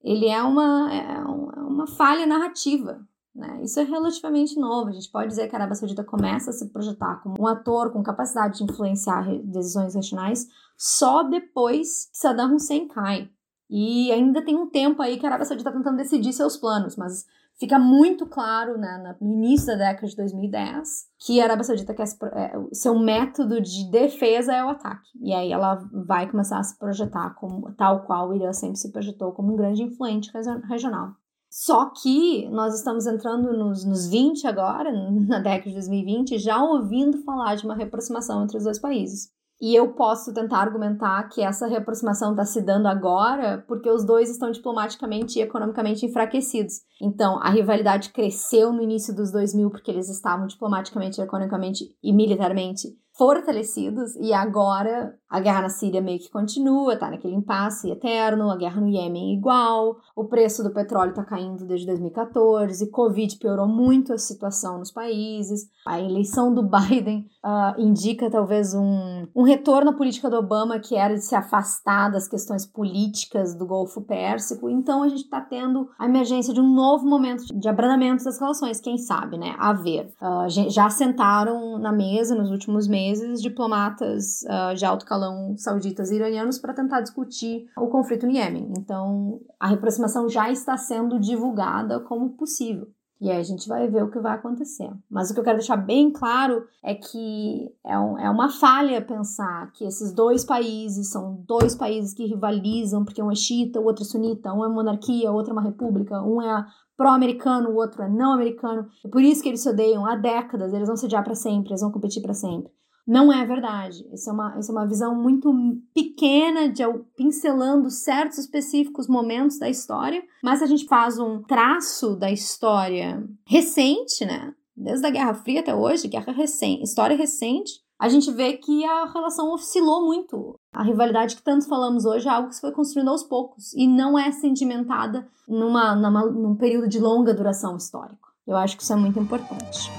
ele é uma, é uma falha narrativa, né? Isso é relativamente novo. A gente pode dizer que a Arábia Saudita começa a se projetar como um ator com capacidade de influenciar decisões regionais só depois que Saddam Hussein cai. E ainda tem um tempo aí que a Arábia Saudita está tentando decidir seus planos, mas fica muito claro né, no início da década de 2010 que a Arábia Saudita quer se, é, seu método de defesa é o ataque. E aí ela vai começar a se projetar como tal qual o Irã sempre se projetou como um grande influente regional. Só que nós estamos entrando nos, nos 20 agora, na década de 2020, já ouvindo falar de uma reaproximação entre os dois países. E eu posso tentar argumentar que essa reaproximação está se dando agora porque os dois estão diplomaticamente e economicamente enfraquecidos. Então, a rivalidade cresceu no início dos 2000 porque eles estavam diplomaticamente, economicamente e militarmente fortalecidos e agora a guerra na Síria meio que continua, tá naquele impasse eterno, a guerra no Iêmen igual, o preço do petróleo tá caindo desde 2014, Covid piorou muito a situação nos países, a eleição do Biden uh, indica talvez um, um retorno à política do Obama, que era de se afastar das questões políticas do Golfo Pérsico, então a gente está tendo a emergência de um novo momento de abrandamento das relações, quem sabe, né? A ver. Uh, já sentaram na mesa nos últimos meses diplomatas uh, de alto escalão sauditas e iranianos para tentar discutir o conflito no Iêmen. Então, a reaproximação já está sendo divulgada como possível. E aí a gente vai ver o que vai acontecer. Mas o que eu quero deixar bem claro é que é, um, é uma falha pensar que esses dois países são dois países que rivalizam, porque um é xiita, o outro é sunita, um é monarquia, o outro é uma república, um é pró-americano, o outro é não americano. É por isso que eles se odeiam há décadas, eles vão se odiar para sempre, eles vão competir para sempre. Não é verdade. Isso é uma, isso é uma visão muito pequena de pincelando certos específicos momentos da história, mas a gente faz um traço da história recente, né? Desde a Guerra Fria até hoje, guerra recente, história recente, a gente vê que a relação oscilou muito. A rivalidade que tanto falamos hoje é algo que se foi construindo aos poucos e não é sedimentada numa, numa, num período de longa duração histórico. Eu acho que isso é muito importante.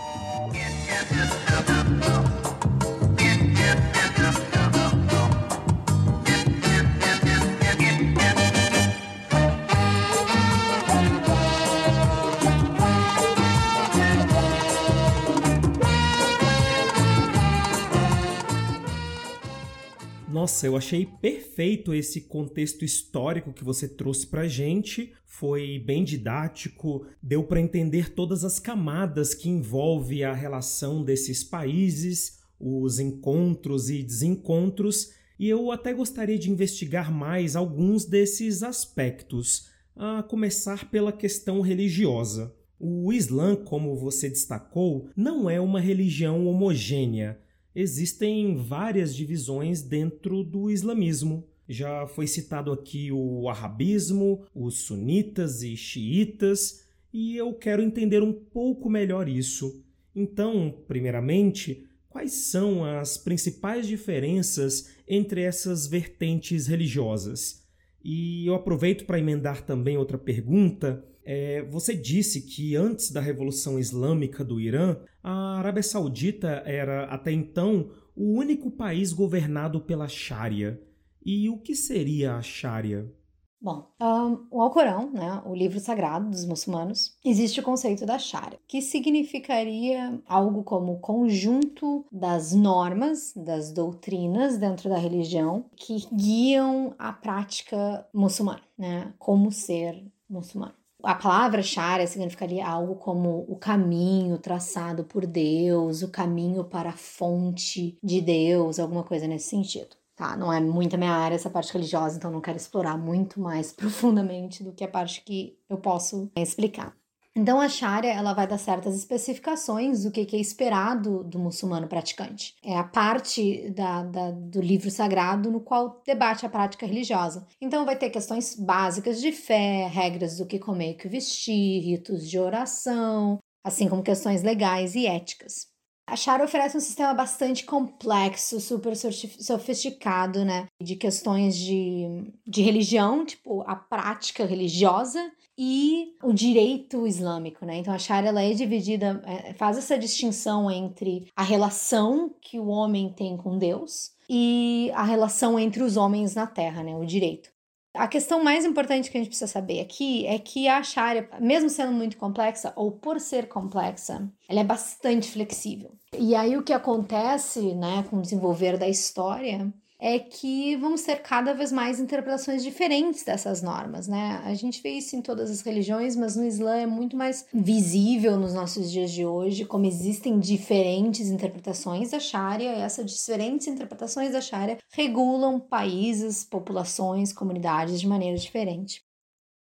Nossa, eu achei perfeito esse contexto histórico que você trouxe pra gente. Foi bem didático, deu para entender todas as camadas que envolve a relação desses países, os encontros e desencontros, e eu até gostaria de investigar mais alguns desses aspectos, a começar pela questão religiosa. O Islã, como você destacou, não é uma religião homogênea existem várias divisões dentro do islamismo. Já foi citado aqui o arabismo, os sunitas e xiitas, e eu quero entender um pouco melhor isso. Então, primeiramente, quais são as principais diferenças entre essas vertentes religiosas? E eu aproveito para emendar também outra pergunta é, você disse que antes da Revolução Islâmica do Irã, a Arábia Saudita era até então o único país governado pela Sharia. E o que seria a Sharia? Bom, um, o Alcorão, né, o livro sagrado dos muçulmanos, existe o conceito da Sharia, que significaria algo como conjunto das normas, das doutrinas dentro da religião que guiam a prática muçulmana, né, como ser muçulmano. A palavra Sharia significaria algo como o caminho traçado por Deus, o caminho para a fonte de Deus, alguma coisa nesse sentido. Tá, não é muito a minha área essa parte religiosa, então não quero explorar muito mais profundamente do que a parte que eu posso explicar. Então a Sharia ela vai dar certas especificações do que, é esperado do muçulmano praticante. É a parte da, da, do livro sagrado no qual debate a prática religiosa. Então vai ter questões básicas de fé, regras do que comer e que vestir, ritos de oração, assim como questões legais e éticas. A Sharia oferece um sistema bastante complexo, super sofisticado, né? De questões de, de religião, tipo a prática religiosa e o direito islâmico, né? Então a Sharia ela é dividida, é, faz essa distinção entre a relação que o homem tem com Deus e a relação entre os homens na Terra, né? O direito. A questão mais importante que a gente precisa saber aqui é que a Sharia, mesmo sendo muito complexa, ou por ser complexa, ela é bastante flexível. E aí o que acontece, né, com o desenvolver da história é que vamos ter cada vez mais interpretações diferentes dessas normas, né? A gente vê isso em todas as religiões, mas no Islã é muito mais visível nos nossos dias de hoje, como existem diferentes interpretações da Sharia, e essas diferentes interpretações da Sharia regulam países, populações, comunidades de maneira diferente.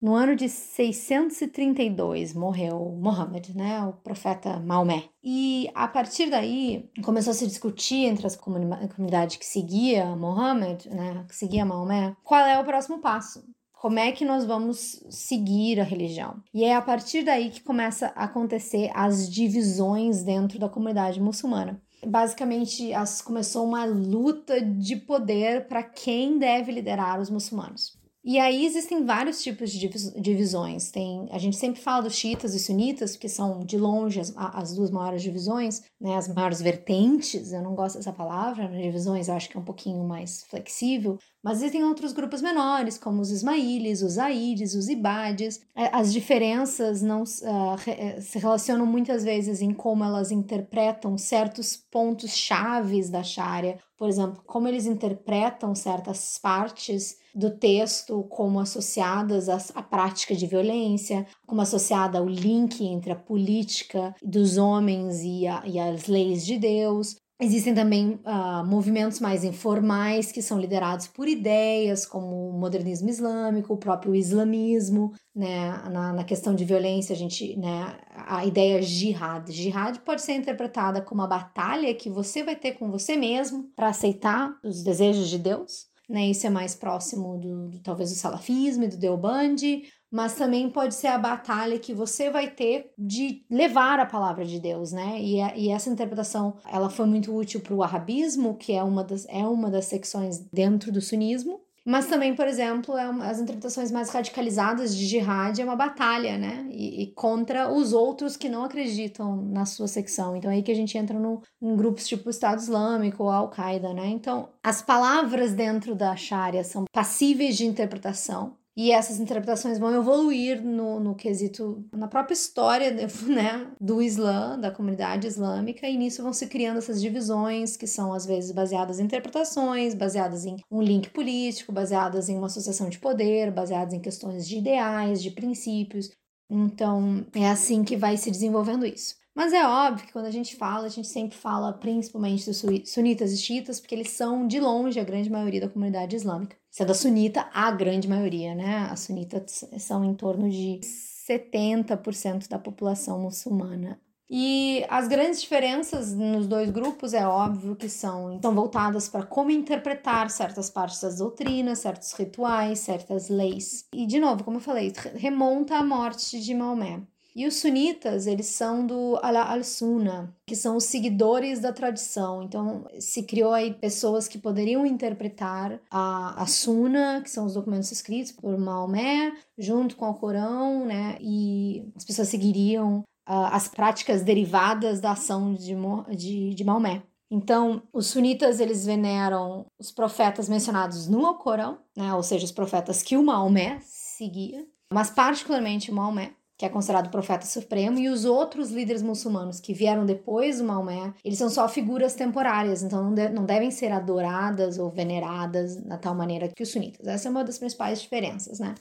No ano de 632 morreu Mohammed, né, o profeta Maomé. E a partir daí começou a se discutir entre as comunidades que seguia Mohammed, né, que seguia Maomé, qual é o próximo passo. Como é que nós vamos seguir a religião? E é a partir daí que começa a acontecer as divisões dentro da comunidade muçulmana. basicamente as, começou uma luta de poder para quem deve liderar os muçulmanos. E aí existem vários tipos de divisões. Tem, a gente sempre fala dos xiitas e sunitas, porque são de longe as, as, duas maiores divisões, né, as maiores vertentes. Eu não gosto dessa palavra, né, divisões, eu acho que é um pouquinho mais flexível. Mas existem outros grupos menores, como os ismaílis, os aídes, os ibades. É, as diferenças não uh, se relacionam muitas vezes em como elas interpretam certos pontos chaves da Sharia. Por exemplo, como eles interpretam certas partes do texto como associadas à, prática de violência, como associada ao link entre a política dos homens e, a, e as leis de Deus. Existem também uh, movimentos mais informais que são liderados por ideias como o modernismo islâmico, o próprio islamismo, né? Na, na questão de violência, a gente, né? A ideia jihad. Jihad pode ser interpretada como uma batalha que você vai ter com você mesmo para aceitar os desejos de Deus, né? Isso é mais próximo do, do talvez do salafismo e do Deoband, mas também pode ser a batalha que você vai ter de levar a palavra de Deus, né? E, e essa interpretação, ela foi muito útil para o arabismo, que é uma, das, é uma das secções dentro do sunismo, mas também, por exemplo, é uma, as interpretações mais radicalizadas de jihad é uma batalha, né? E, e, contra os outros que não acreditam na sua secção. Então, é aí que a gente entra no, em grupos tipo Estado Islâmico ou Al-Qaeda, né? Então, as palavras dentro da Sharia são passíveis de interpretação. E essas interpretações vão evoluir no, no quesito, na própria história né, do Islã, da comunidade islâmica, e nisso vão se criando essas divisões, que são às vezes baseadas em interpretações, baseadas em um link político, baseadas em uma associação de poder, baseadas em questões de ideais, de princípios. Então, é assim que vai se desenvolvendo isso. Mas é óbvio que quando a gente fala, a gente sempre fala principalmente dos sunitas e xiitas, porque eles são, de longe, a grande maioria da comunidade islâmica. Sendo a sunita, a grande maioria, né? As sunitas são em torno de 70% da população muçulmana. E as grandes diferenças nos dois grupos é óbvio que são, são voltadas para como interpretar certas partes das doutrinas, certos rituais, certas leis. E de novo, como eu falei, remonta à morte de Maomé. E os sunitas, eles são do Ala al-Sunna, que são os seguidores da tradição. Então, se criou aí pessoas que poderiam interpretar a, a Sunna, que são os documentos escritos por Maomé, junto com o Corão, né? E as pessoas seguiriam uh, as práticas derivadas da ação de, de, de Maomé. Então, os sunitas eles veneram os profetas mencionados no Alcorão, né? Ou seja, os profetas que o Maomé seguia, mas particularmente o Maomé que é considerado o profeta supremo, e os outros líderes muçulmanos que vieram depois do Maomé, eles são só figuras temporárias, então não, de, não devem ser adoradas ou veneradas da tal maneira que os sunitas. Essa é uma das principais diferenças, né?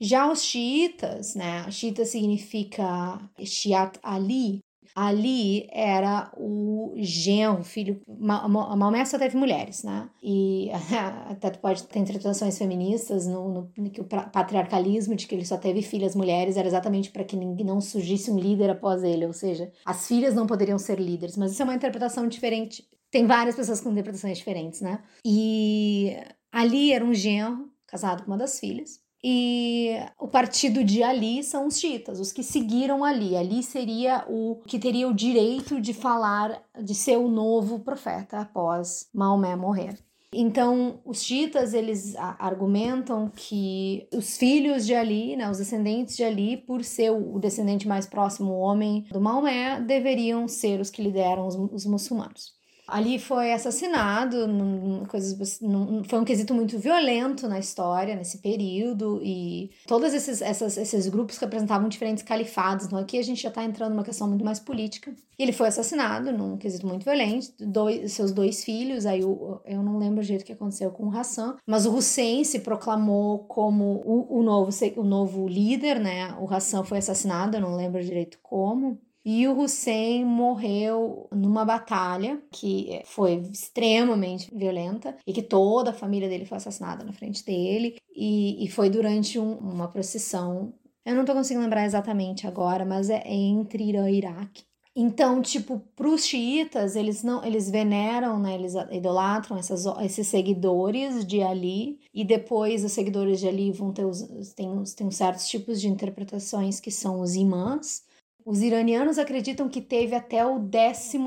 Já os xiitas, né? Xiita significa Shiat Ali, Ali era o genro, filho. Maomé só teve mulheres, né? E até pode ter interpretações feministas no, no, patriarcalismo de que ele só teve filhas mulheres era exatamente para que não surgisse um líder após ele, ou seja, as filhas não poderiam ser líderes. Mas isso é uma interpretação diferente. Tem várias pessoas com interpretações diferentes, né? E Ali era um genro casado com uma das filhas. E o partido de Ali são os xiitas, os que seguiram Ali. Ali seria o que teria o direito de falar, de ser o novo profeta após Maomé morrer. Então, os xiitas, eles argumentam que os filhos de Ali, né, os descendentes de Ali, por ser o descendente mais próximo, homem do Maomé, deveriam ser os que lideram os, os muçulmanos. Ali foi assassinado, num, coisas, num, foi um quesito muito violento na história, nesse período, e todos esses, essas, esses grupos representavam diferentes califados. Então aqui a gente já está entrando numa questão muito mais política. Ele foi assassinado num quesito muito violento, dois, seus dois filhos, aí eu, não lembro o jeito que aconteceu com o Hassan, mas o Hussein se proclamou como o, o, novo, o novo líder, né? O Hassan foi assassinado, eu não lembro direito como. E o Hussein morreu numa batalha que foi extremamente violenta e que toda a família dele foi assassinada na frente dele. E, e foi durante um, uma procissão. Eu não tô conseguindo lembrar exatamente agora, mas é entre Irã e Iraque. Então, tipo, para os xiitas, eles não, eles veneram, né, eles idolatram essas, esses seguidores de Ali, e depois os seguidores de Ali vão ter os, tem, tem certos tipos de interpretações que são os imãs, Os iranianos acreditam que teve até o 12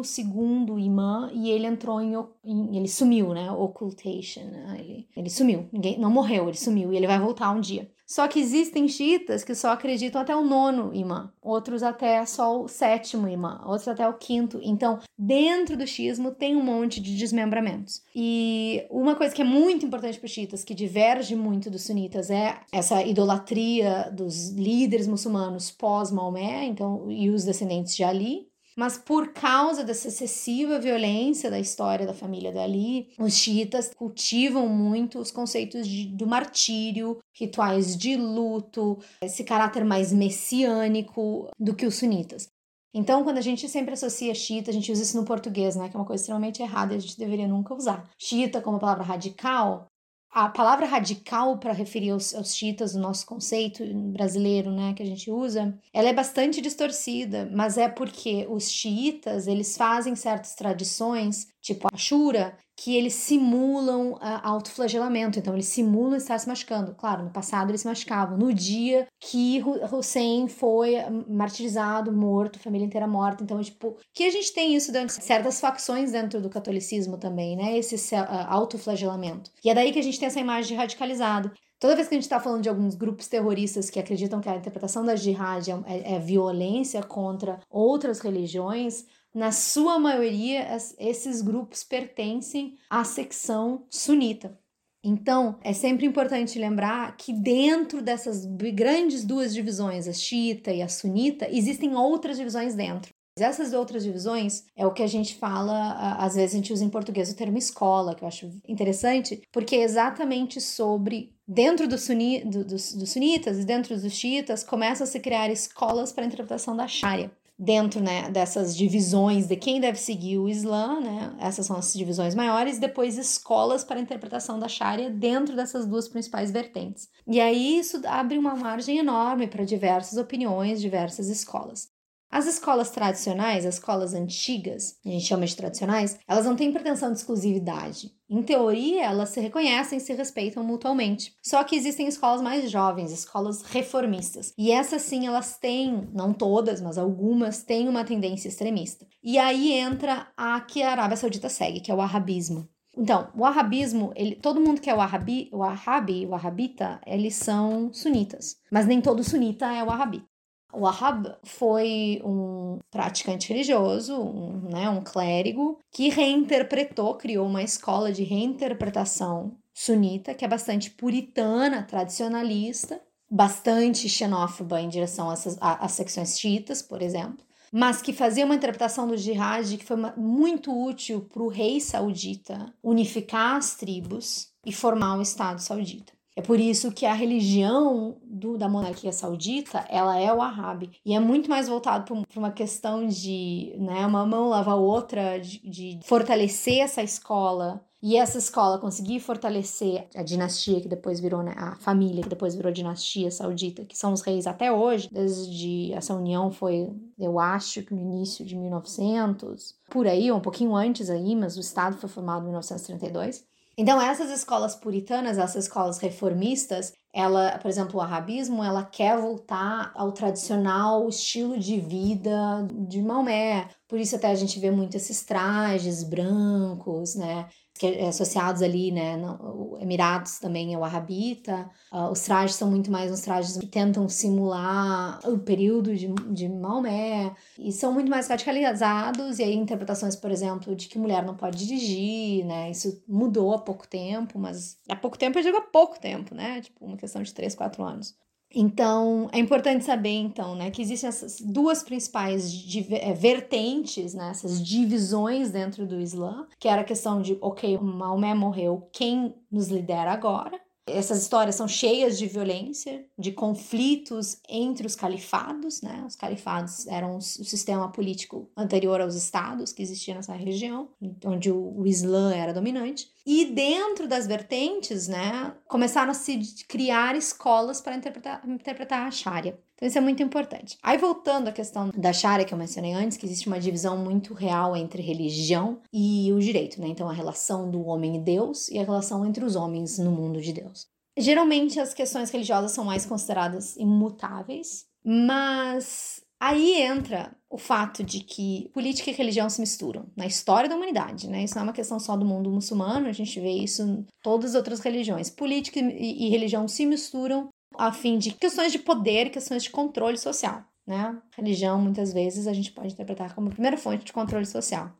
imã e ele entrou em, em, ele sumiu, né? Occultation. Né? Ele, ele sumiu. Ninguém não morreu, ele sumiu e ele vai voltar um dia. Só que existem xiitas que só acreditam até o nono imã, outros até só o sétimo imã, outros até o quinto. Então, dentro do xismo tem um monte de desmembramentos. E uma coisa que é muito importante para os xiitas, que diverge muito dos sunitas, é essa idolatria dos líderes muçulmanos pós-Maomé, então, e os descendentes de Ali, mas por causa dessa excessiva violência da história da família dali, os xiitas cultivam muito os conceitos de, do martírio, rituais de luto, esse caráter mais messiânico do que os sunitas. Então, quando a gente sempre associa xiita, a gente usa isso no português, né? Que é uma coisa extremamente errada e a gente deveria nunca usar. Xiita como palavra radical a palavra radical para referir aos, aos chiitas, o nosso conceito brasileiro, né, que a gente usa, ela é bastante distorcida, mas é porque os xiitas, eles fazem certas tradições, tipo a Shura, que eles simulam uh, autoflagelamento, então eles simulam estar se machucando. Claro, no passado eles se machucavam. No dia que Hussein foi martirizado, morto, família inteira morta, então, tipo, que a gente tem isso dentro de certas facções dentro do catolicismo também, né? Esse uh, autoflagelamento. E é daí que a gente tem essa imagem de radicalizado. Toda vez que a gente está falando de alguns grupos terroristas que acreditam que a interpretação da jihad é, é, é violência contra outras religiões, na sua maioria, esses grupos pertencem à secção sunita. Então, é sempre importante lembrar que dentro dessas grandes duas divisões, a xiita e a sunita, existem outras divisões dentro. Essas outras divisões é o que a gente fala, às vezes a gente usa em português o termo escola, que eu acho interessante, porque é exatamente sobre, dentro do suni, do, dos, dos sunitas e dentro dos xiitas, começam a se criar escolas para a interpretação da Sharia dentro né, dessas divisões de quem deve seguir o Islã, né? Essas são as divisões maiores, depois escolas para a interpretação da Sharia dentro dessas duas principais vertentes. E aí isso abre uma margem enorme para diversas opiniões, diversas escolas. As escolas tradicionais, as escolas antigas, a gente chama de tradicionais, elas não têm pretensão de exclusividade. Em teoria, elas se reconhecem e se respeitam mutuamente. Só que existem escolas mais jovens, escolas reformistas. E essas sim, elas têm, não todas, mas algumas, têm uma tendência extremista. E aí entra a que a Arábia Saudita segue, que é o arabismo. Então, o arabismo, ele, todo mundo que é o arabi, o arabi, o arabita, eles são sunitas. Mas nem todo sunita é o arabi. O Wahhab foi um praticante religioso, um, né, um clérigo, que reinterpretou, criou uma escola de reinterpretação sunita, que é bastante puritana, tradicionalista, bastante xenófoba em direção às secções chiitas, por exemplo, mas que fazia uma interpretação do jihad que foi uma, muito útil para o rei saudita unificar as tribos e formar o Estado saudita. É por isso que a religião do, da monarquia saudita, ela é o Wahhabi. E é muito mais voltado para uma questão de, né, uma mão lava a outra, de, de fortalecer essa escola e essa escola conseguir fortalecer a dinastia que depois virou, né, a família que depois virou dinastia saudita, que são os reis até hoje, desde essa união foi, eu acho que no início de 1900, por aí, um pouquinho antes aí, mas o Estado foi formado em 1932. Então, essas escolas puritanas, essas escolas reformistas, ela, por exemplo, o arabismo, ela quer voltar ao tradicional estilo de vida de Maomé. Por isso até a gente vê muito esses trajes brancos, né? Que é associados ali, né, no Emirados também é o Arabita. Uh, os trajes são muito mais uns trajes que tentam simular o período de, de Maomé e são muito mais radicalizados. E aí interpretações, por exemplo, de que mulher não pode dirigir, né? Isso mudou há pouco tempo, mas há pouco tempo eu digo há pouco tempo, né? Tipo, uma questão de 3, 4 anos. Então, é importante saber, então, né, que existem essas duas principais é, vertentes, né, essas divisões dentro do Islã, que era a questão de, ok, Maomé morreu, quem nos lidera agora? Essas histórias são cheias de violência, de conflitos entre os califados, né? Os califados eram o sistema político anterior aos estados que existia nessa região, onde o Islã era dominante. E dentro das vertentes, né, começaram a se criar escolas para interpretar, interpretar a Sharia. Então isso é muito importante. Aí voltando à questão da Sharia que eu mencionei antes, que existe uma divisão muito real entre religião e o direito, né? Então a relação do homem e Deus e a relação entre os homens no mundo de Deus. Geralmente as questões religiosas são mais consideradas imutáveis, mas Aí entra o fato de que política e religião se misturam na história da humanidade, né? Isso não é uma questão só do mundo muçulmano, a gente vê isso em todas as outras religiões. Política e, religião se misturam a fim de questões de poder, questões de controle social, né? Religião, muitas vezes, a gente pode interpretar como primeira fonte de controle social.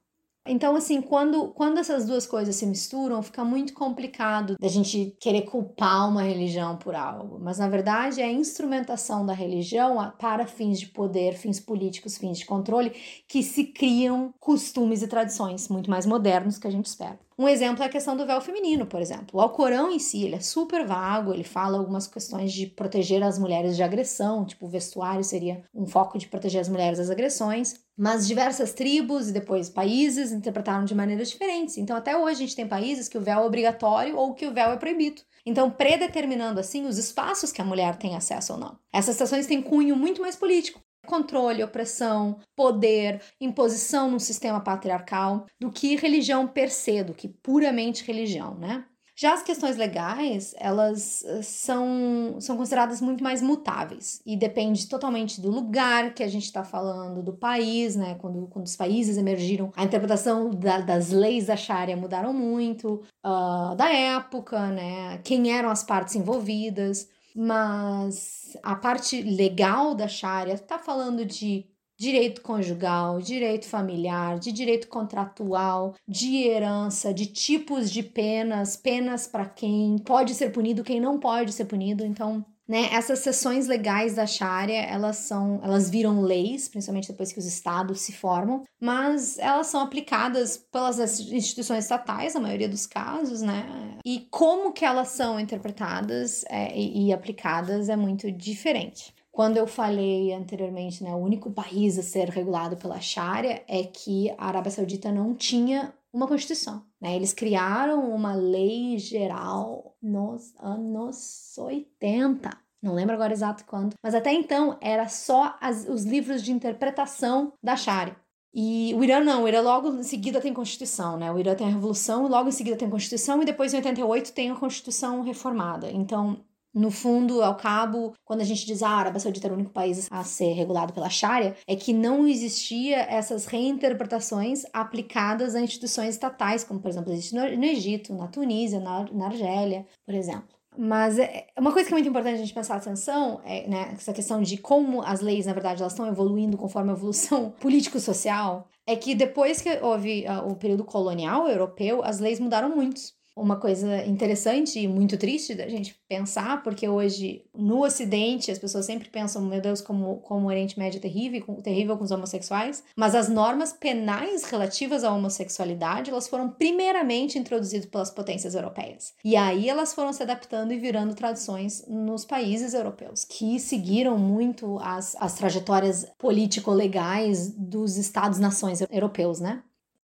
Então, assim, quando, quando essas duas coisas se misturam, fica muito complicado da gente querer culpar uma religião por algo. Mas, na verdade, é a instrumentação da religião para fins de poder, fins políticos, fins de controle, que se criam costumes e tradições muito mais modernos que a gente espera. Um exemplo é a questão do véu feminino, por exemplo. O Alcorão em si, ele é super vago, ele fala algumas questões de proteger as mulheres de agressão, tipo o vestuário seria um foco de proteger as mulheres das agressões, mas diversas tribos e depois países interpretaram de maneiras diferentes. Então até hoje a gente tem países que o véu é obrigatório ou que o véu é proibido. Então, predeterminando assim os espaços que a mulher tem acesso ou não. Essas situações têm cunho muito mais político controle, opressão, poder, imposição num sistema patriarcal, do que religião per se, do que puramente religião, né? Já as questões legais, elas eh, são, são consideradas muito mais mutáveis e depende totalmente do lugar que a gente está falando, do país, né? Quando, quando os países emergiram, a interpretação da, das leis da Sharia mudaram muito, uh, da época, né? Quem eram as partes envolvidas. Mas a parte legal da Sharia está falando de direito conjugal, direito familiar, de direito contratual, de herança, de tipos de penas, penas para quem pode ser punido, quem não pode ser punido. Então, né? Essas sessões legais da Sharia, elas são, elas viram leis, principalmente depois que os estados se formam, mas elas são aplicadas pelas instituições estatais, na maioria dos casos, né? E como que elas são interpretadas é, e, e aplicadas é muito diferente. Quando eu falei anteriormente, né, o único país a ser regulado pela Sharia é que a Arábia Saudita não tinha uma constituição. Né? Eles criaram uma lei geral nos anos 80. Não lembro agora exato quando, mas até então era só as, os livros de interpretação da Sharia. E o Irã não, o Irã logo em seguida tem Constituição, né? O Irã tem a Revolução, logo em seguida tem Constituição e depois em 88 tem a Constituição reformada. Então, no fundo, ao cabo, quando a gente diz ah, a Arábia Saudita era o único país a ser regulado pela Sharia, é que não existia essas reinterpretações aplicadas a instituições estatais, como por exemplo existe no, Egito, na Tunísia, na, na Argélia, por exemplo. Mas é, uma coisa que é muito importante a gente prestar atenção é né, essa questão de como as leis, na verdade, elas estão evoluindo conforme a evolução político-social. É que depois que houve uh, o período colonial europeu, as leis mudaram muito uma coisa interessante e muito triste da gente pensar, porque hoje no Ocidente as pessoas sempre pensam, meu Deus, como, como o Oriente Médio é terrível, terrível com os homossexuais, mas as normas penais relativas à homossexualidade, elas foram primeiramente introduzidas pelas potências europeias. E aí elas foram se adaptando e virando tradições nos países europeus, que seguiram muito as, as trajetórias político-legais dos estados-nações europeus, né?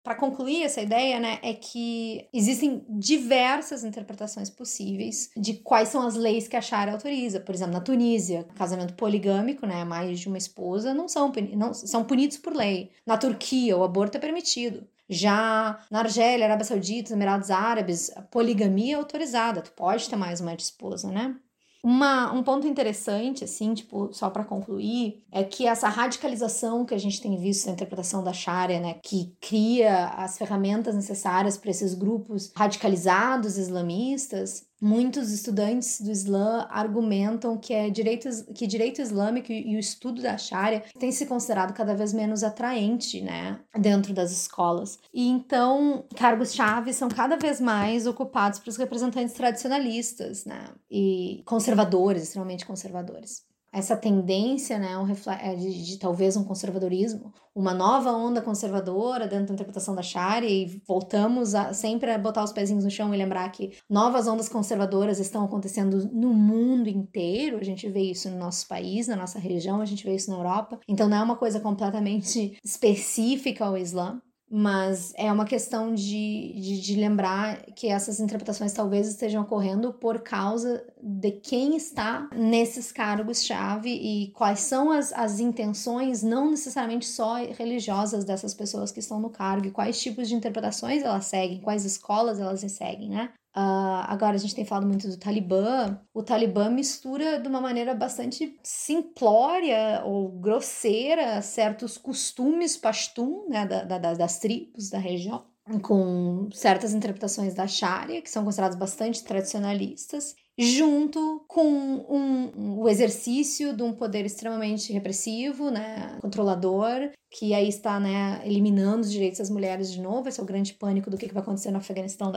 Para concluir essa ideia, né, é que existem diversas interpretações possíveis de quais são as leis que a Sharia autoriza. Por exemplo, na Tunísia, casamento poligâmico, né, mais de uma esposa, não são, não são punidos por lei. Na Turquia, o aborto é permitido. Já na Argélia, Arábia Saudita, Emirados Árabes, a poligamia é autorizada. Tu pode ter mais uma esposa, né? Uma, um ponto interessante, assim, tipo, só para concluir, é que essa radicalização que a gente tem visto na interpretação da Sharia, né, que cria as ferramentas necessárias para esses grupos radicalizados islamistas, Muitos estudantes do Islã argumentam que, é direito, que direito islâmico e o estudo da Sharia tem se considerado cada vez menos atraente, né, dentro das escolas. E então, cargos-chave são cada vez mais ocupados pelos representantes tradicionalistas, né, e conservadores, extremamente conservadores essa tendência, né, um é de, de, talvez um conservadorismo, uma nova onda conservadora dentro da interpretação da Sharia e voltamos a, sempre a botar os pezinhos no chão e lembrar que novas ondas conservadoras estão acontecendo no mundo inteiro. A gente vê isso no nosso país, na nossa região, a gente vê isso na Europa. Então não é uma coisa completamente específica ao Islã mas é uma questão de, de, de, lembrar que essas interpretações talvez estejam ocorrendo por causa de quem está nesses cargos-chave e quais são as, as intenções, não necessariamente só religiosas dessas pessoas que estão no cargo, e quais tipos de interpretações elas seguem, quais escolas elas seguem, né? Uh, agora a gente tem falado muito do Talibã. O Talibã mistura de uma maneira bastante simplória ou grosseira certos costumes pashtun, né, da, da, das tribos da região, com certas interpretações da Sharia, que são consideradas bastante tradicionalistas, junto com um, o exercício de um poder extremamente repressivo, né, controlador, que aí está né, eliminando os direitos das mulheres de novo. Esse é o grande pânico do que vai acontecer no Afeganistão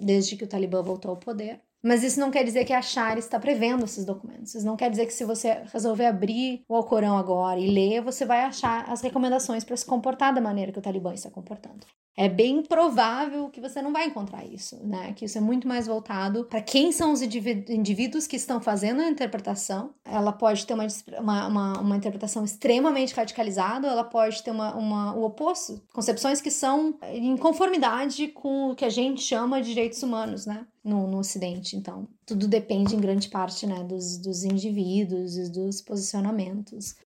desde que o Talibã voltou ao poder. Mas isso não quer dizer que a Shari está prevendo esses documentos. Isso não quer dizer que se você resolver abrir o Alcorão agora e ler, você vai achar as recomendações para se comportar da maneira que o Talibã está comportando. É bem provável que você não vai encontrar isso, né? Que isso é muito mais voltado para quem são os indivíduos que estão fazendo a interpretação. Ela pode ter uma, uma, uma, interpretação extremamente radicalizada, ela pode ter uma, uma, o oposto, concepções que são em conformidade com o que a gente chama de direitos humanos, né? No, no Ocidente. Então, tudo depende em grande parte né, dos, dos indivíduos e dos posicionamentos.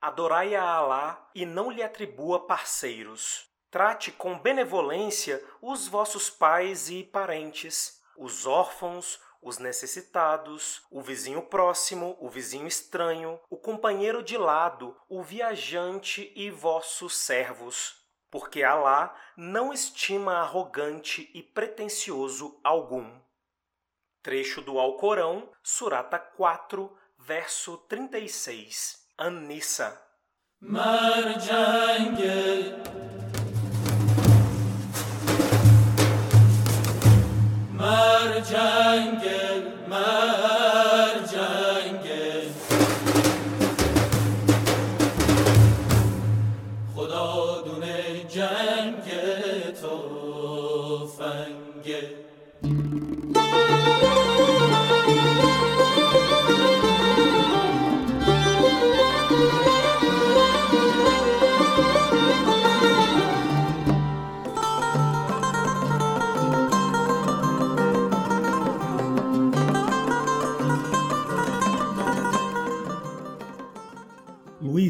Adorai a Alá e não lhe atribua parceiros. Trate com benevolência os vossos pais e parentes, os órfãos, os necessitados, o vizinho próximo, o vizinho estranho, o companheiro de lado, o viajante e vossos servos. Porque Alá não estima arrogante e pretensioso algum. Trecho do Alcorão, Surata 4, verso 36. Anissa. Marjangel. Marjangel, marjangel.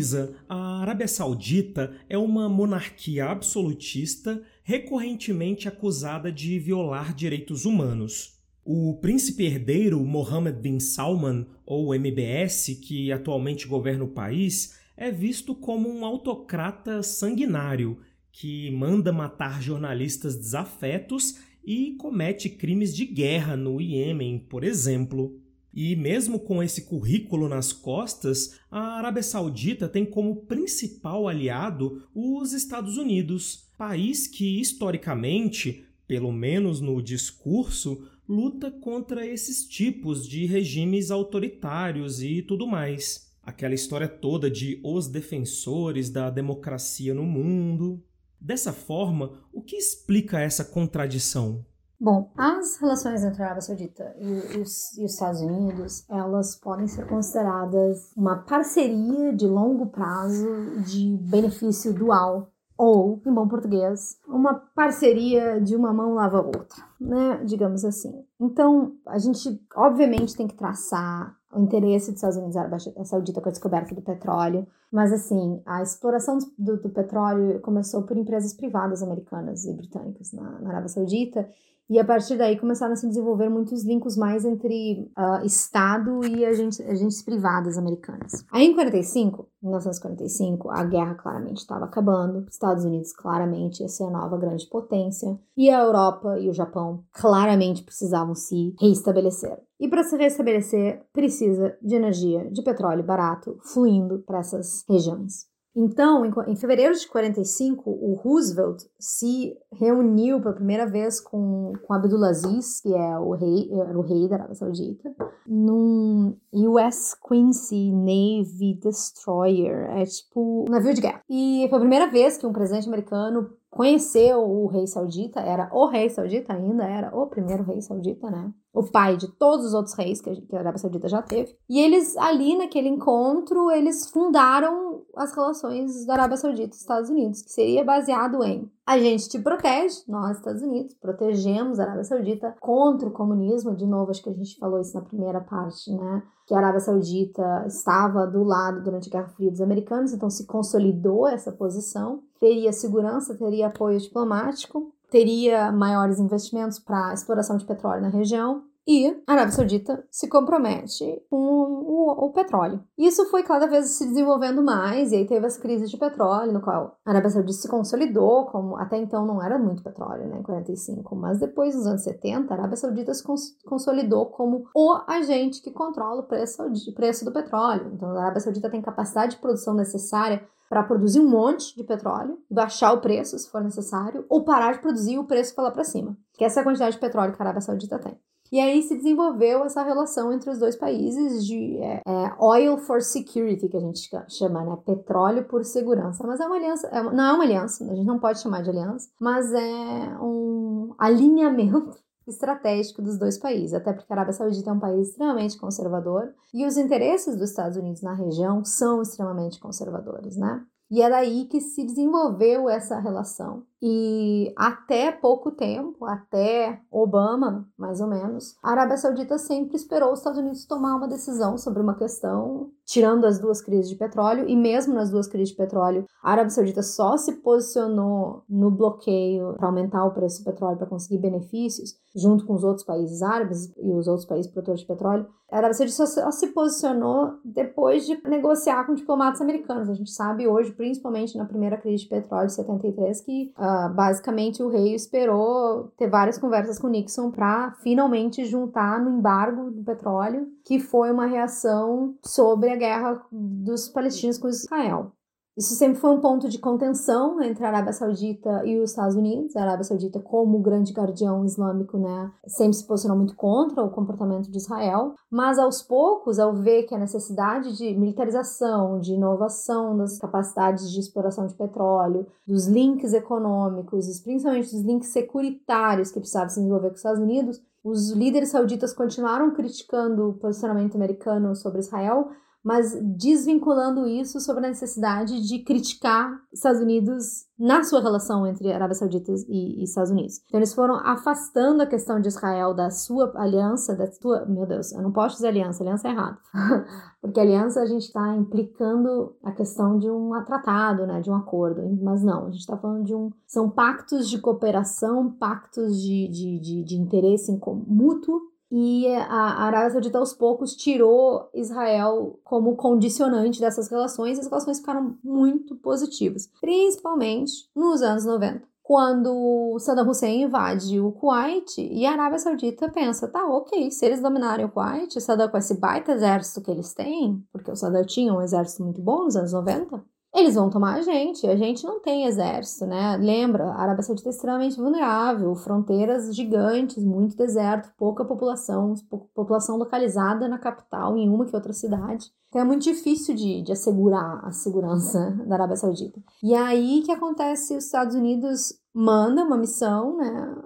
Luísa, a Arábia Saudita é uma monarquia absolutista recorrentemente acusada de violar direitos humanos. O príncipe herdeiro Mohammed bin Salman, ou MBS, que atualmente governa o país, é visto como um autocrata sanguinário que manda matar jornalistas desafetos e comete crimes de guerra no Iêmen, por exemplo. E mesmo com esse currículo nas costas, a Arábia Saudita tem como principal aliado os Estados Unidos, país que historicamente, pelo menos no discurso, luta contra esses tipos de regimes autoritários e tudo mais. Aquela história toda de os defensores da democracia no mundo. Dessa forma, o que explica essa contradição? Bom, as relações entre a Arábia Saudita e, e, os, e, os, Estados Unidos, elas podem ser consideradas uma parceria de longo prazo de benefício dual, ou, em bom português, uma parceria de uma mão lava a outra, né? Digamos assim. Então, a gente, obviamente, tem que traçar o interesse dos Estados Unidos e Arábia Saudita com a descoberta do petróleo, mas assim, a exploração do, do petróleo começou por empresas privadas americanas e britânicas na, na Arábia Saudita e a partir daí começaram a se desenvolver muitos links mais entre uh, Estado e agentes, agentes privadas americanas. Aí em 45, 1945, a guerra claramente estava acabando, Estados Unidos claramente ia ser a nova grande potência, e a Europa e o Japão claramente precisavam se reestabelecer. E para se restabelecer, precisa de energia, de petróleo barato, fluindo para essas regiões. Então, em, fevereiro de 45, o Roosevelt se reuniu pela primeira vez com, com Abdulaziz, que é o rei, era o rei da Arábia Saudita, num US Quincy Navy Destroyer, é tipo um navio de guerra. E foi a primeira vez que um presidente americano conheceu o rei saudita, era o rei saudita ainda, era o primeiro rei saudita, né? O pai de todos os outros reis que a Arábia Saudita já teve. E eles, ali naquele encontro, eles fundaram as relações da Arábia Saudita e Estados Unidos, que seria baseado em a gente te protege, nós, Estados Unidos, protegemos a Arábia Saudita contra o comunismo. De novo, acho que a gente falou isso na primeira parte, né? Que a Arábia Saudita estava do lado durante a Guerra Fria dos americanos, então se consolidou essa posição. Teria segurança, teria apoio diplomático teria maiores investimentos para exploração de petróleo na região e a Arábia Saudita se compromete com o, o, petróleo. Isso foi cada vez se desenvolvendo mais, e aí teve as crises de petróleo, no qual a Arábia Saudita se consolidou, como até então não era muito petróleo, né, em 45, mas depois, nos anos 70, a Arábia Saudita se cons consolidou como o agente que controla o preço, preço do petróleo. Então, a Arábia Saudita tem capacidade de produção necessária para produzir um monte de petróleo, baixar o preço se for necessário, ou parar de produzir e o preço falar para cima. Que essa é a quantidade de petróleo que a Arábia Saudita tem. E aí se desenvolveu essa relação entre os dois países de é, é, oil for security, que a gente chama, né? Petróleo por segurança. Mas é uma aliança, é, não é uma aliança, a gente não pode chamar de aliança, mas é um alinhamento estratégico dos dois países, até porque a Arábia Saudita é um país extremamente conservador e os interesses dos Estados Unidos na região são extremamente conservadores, né? E é daí que se desenvolveu essa relação. E até pouco tempo, até Obama, mais ou menos, a Arábia Saudita sempre esperou os Estados Unidos tomar uma decisão sobre uma questão, tirando as duas crises de petróleo, e mesmo nas duas crises de petróleo, a Arábia Saudita só se posicionou no bloqueio para aumentar o preço do petróleo para conseguir benefícios, junto com os outros países árabes e os outros países produtores de petróleo. A Arábia Saudita só se posicionou depois de negociar com diplomatas americanos. A gente sabe hoje, principalmente na primeira crise de petróleo de 73, que uh, basicamente o rei esperou ter várias conversas com Nixon para finalmente juntar no embargo do petróleo, que foi uma reação sobre a guerra dos palestinos com Israel. Isso sempre foi um ponto de contenção entre a Arábia Saudita e os Estados Unidos. A Arábia Saudita, como grande guardião islâmico, né, sempre se posicionou muito contra o comportamento de Israel. Mas aos poucos, ao ver que a necessidade de militarização, de inovação das capacidades de exploração de petróleo, dos links econômicos, principalmente dos links securitários que precisavam se desenvolver com os Estados Unidos, os líderes sauditas continuaram criticando o posicionamento americano sobre Israel, mas desvinculando isso sobre a necessidade de criticar Estados Unidos na sua relação entre Arábia Saudita e, e, Estados Unidos. Então eles foram afastando a questão de Israel da sua aliança, da sua, meu Deus, eu não posso dizer aliança, aliança é errado, porque aliança a gente está implicando a questão de um tratado, né, de um acordo, mas não, a gente está falando de um, são pactos de cooperação, pactos de, de, de, de interesse mútuo e a Arábia Saudita aos poucos tirou Israel como condicionante dessas relações e as relações ficaram muito positivas, principalmente nos anos 90. Quando Saddam Hussein invade o Kuwait e a Arábia Saudita pensa, tá, ok, se eles dominarem o Kuwait, Saddam com esse baita exército que eles têm, porque o Saddam tinha um exército muito bom nos anos 90, eles vão tomar a gente. A gente não tem exército, né? Lembra, a Arábia Saudita é extremamente vulnerável, fronteiras gigantes, muito deserto, pouca população, população localizada na capital, em uma que outra cidade. Então é muito difícil de, de assegurar a segurança da Arábia Saudita. E aí que acontece, os Estados Unidos manda uma missão, né,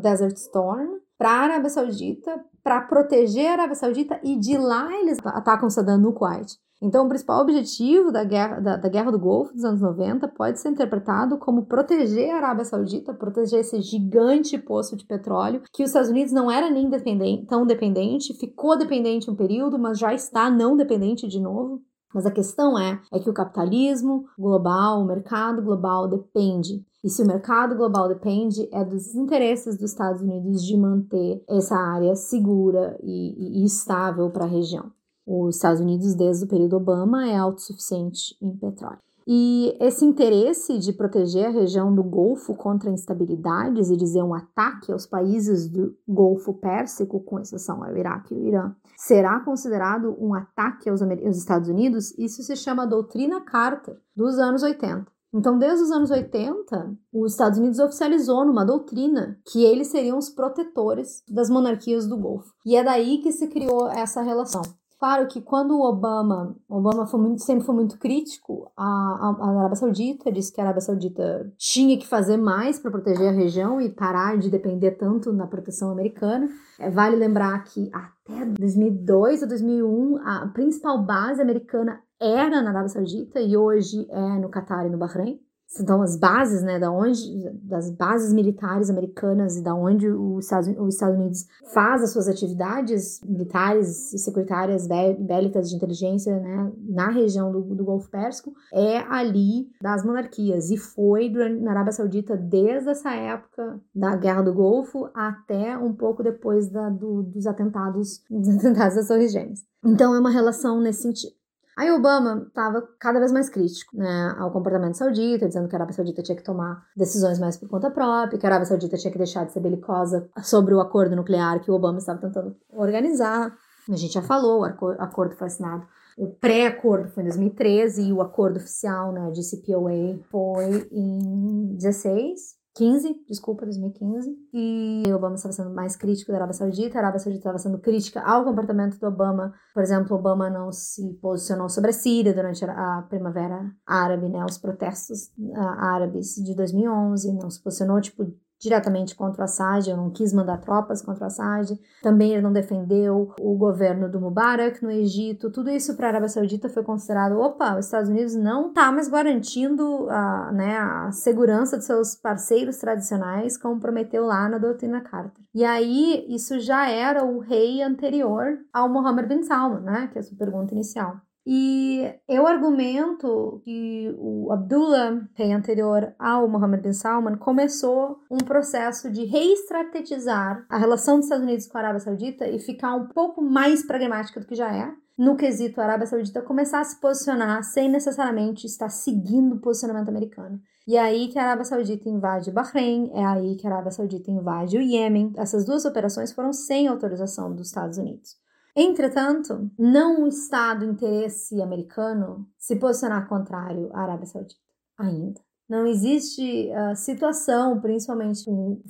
Desert Storm, para a Arábia Saudita, para proteger a Arábia Saudita e de lá eles atacam Saddam no Kuwait. Então, o principal objetivo da guerra, da, da guerra do Golfo dos anos 90 pode ser interpretado como proteger a Arábia Saudita, proteger esse gigante poço de petróleo, que os Estados Unidos não era nem dependente, tão dependente, ficou dependente um período, mas já está não dependente de novo. Mas a questão é, é que o capitalismo global, o mercado global depende. E se o mercado global depende, é dos interesses dos Estados Unidos de manter essa área segura e, e, e estável para a região. Os Estados Unidos, desde o período Obama, é autossuficiente em petróleo. E esse interesse de proteger a região do Golfo contra instabilidades e dizer um ataque aos países do Golfo Pérsico, com exceção ao Iraque e ao Irã, será considerado um ataque aos, aos Estados Unidos? Isso se chama doutrina Carter, dos anos 80. Então, desde os anos 80, os Estados Unidos oficializou numa doutrina que eles seriam os protetores das monarquias do Golfo. E é daí que se criou essa relação. Claro que quando o Obama, Obama foi muito, sempre foi muito crítico à, à Arábia Saudita, disse que a Arábia Saudita tinha que fazer mais para proteger a região e parar de depender tanto na proteção americana. É, vale lembrar que até 2002 ou 2001 a principal base americana era na Arábia Saudita e hoje é no Catar e no Bahrein. Então as bases, né, da onde, das bases militares americanas e da onde os Estados, os Estados Unidos faz as suas atividades militares e securitárias bélicas de inteligência, né, na região do, do Golfo Pérsico, é ali das monarquias e foi durante, na Arábia Saudita desde essa época da Guerra do Golfo até um pouco depois da, do, dos atentados, dos atentados das Torres Gêmeas. Então é uma relação nesse sentido. Aí Obama estava cada vez mais crítico né, ao comportamento saudita, dizendo que a Arábia Saudita tinha que tomar decisões mais por conta própria, que a Arábia Saudita tinha que deixar de ser belicosa sobre o acordo nuclear que o Obama estava tentando organizar. A gente já falou, o acordo foi assinado. O pré-acordo foi em 2013 e o acordo oficial né, de CPOA foi em 16. 15, desculpa, 2015, e o Obama estava sendo mais crítico da Arábia Saudita, a Arábia Saudita estava sendo crítica ao comportamento do Obama. Por exemplo, Obama não se posicionou sobre a Síria durante a Primavera Árabe, né, os protestos uh, árabes de 2011, não se posicionou, tipo, diretamente contra o Assad, eu não quis mandar tropas contra o Assad. Também ele não defendeu o governo do Mubarak no Egito. Tudo isso para a Arábia Saudita foi considerado, opa, os Estados Unidos não está mais garantindo a, né, a segurança de seus parceiros tradicionais, como prometeu lá na doutrina Carter. E aí, isso já era o rei anterior ao Mohammed bin Salman, né, que é a sua pergunta inicial. E eu argumento que o Abdullah, rei anterior ao Mohammed bin Salman, começou um processo de reestrategizar a relação dos Estados Unidos com a Arábia Saudita e ficar um pouco mais pragmática do que já é. No quesito a Arábia Saudita começar a se posicionar sem necessariamente estar seguindo o posicionamento americano. E é aí que a Arábia Saudita invade Bahrein, é aí que a Arábia Saudita invade o Iêmen. Essas duas operações foram sem autorização dos Estados Unidos. Entretanto, não está do interesse americano se posicionar contrário à Arábia Saudita, ainda. Não existe uh, situação, principalmente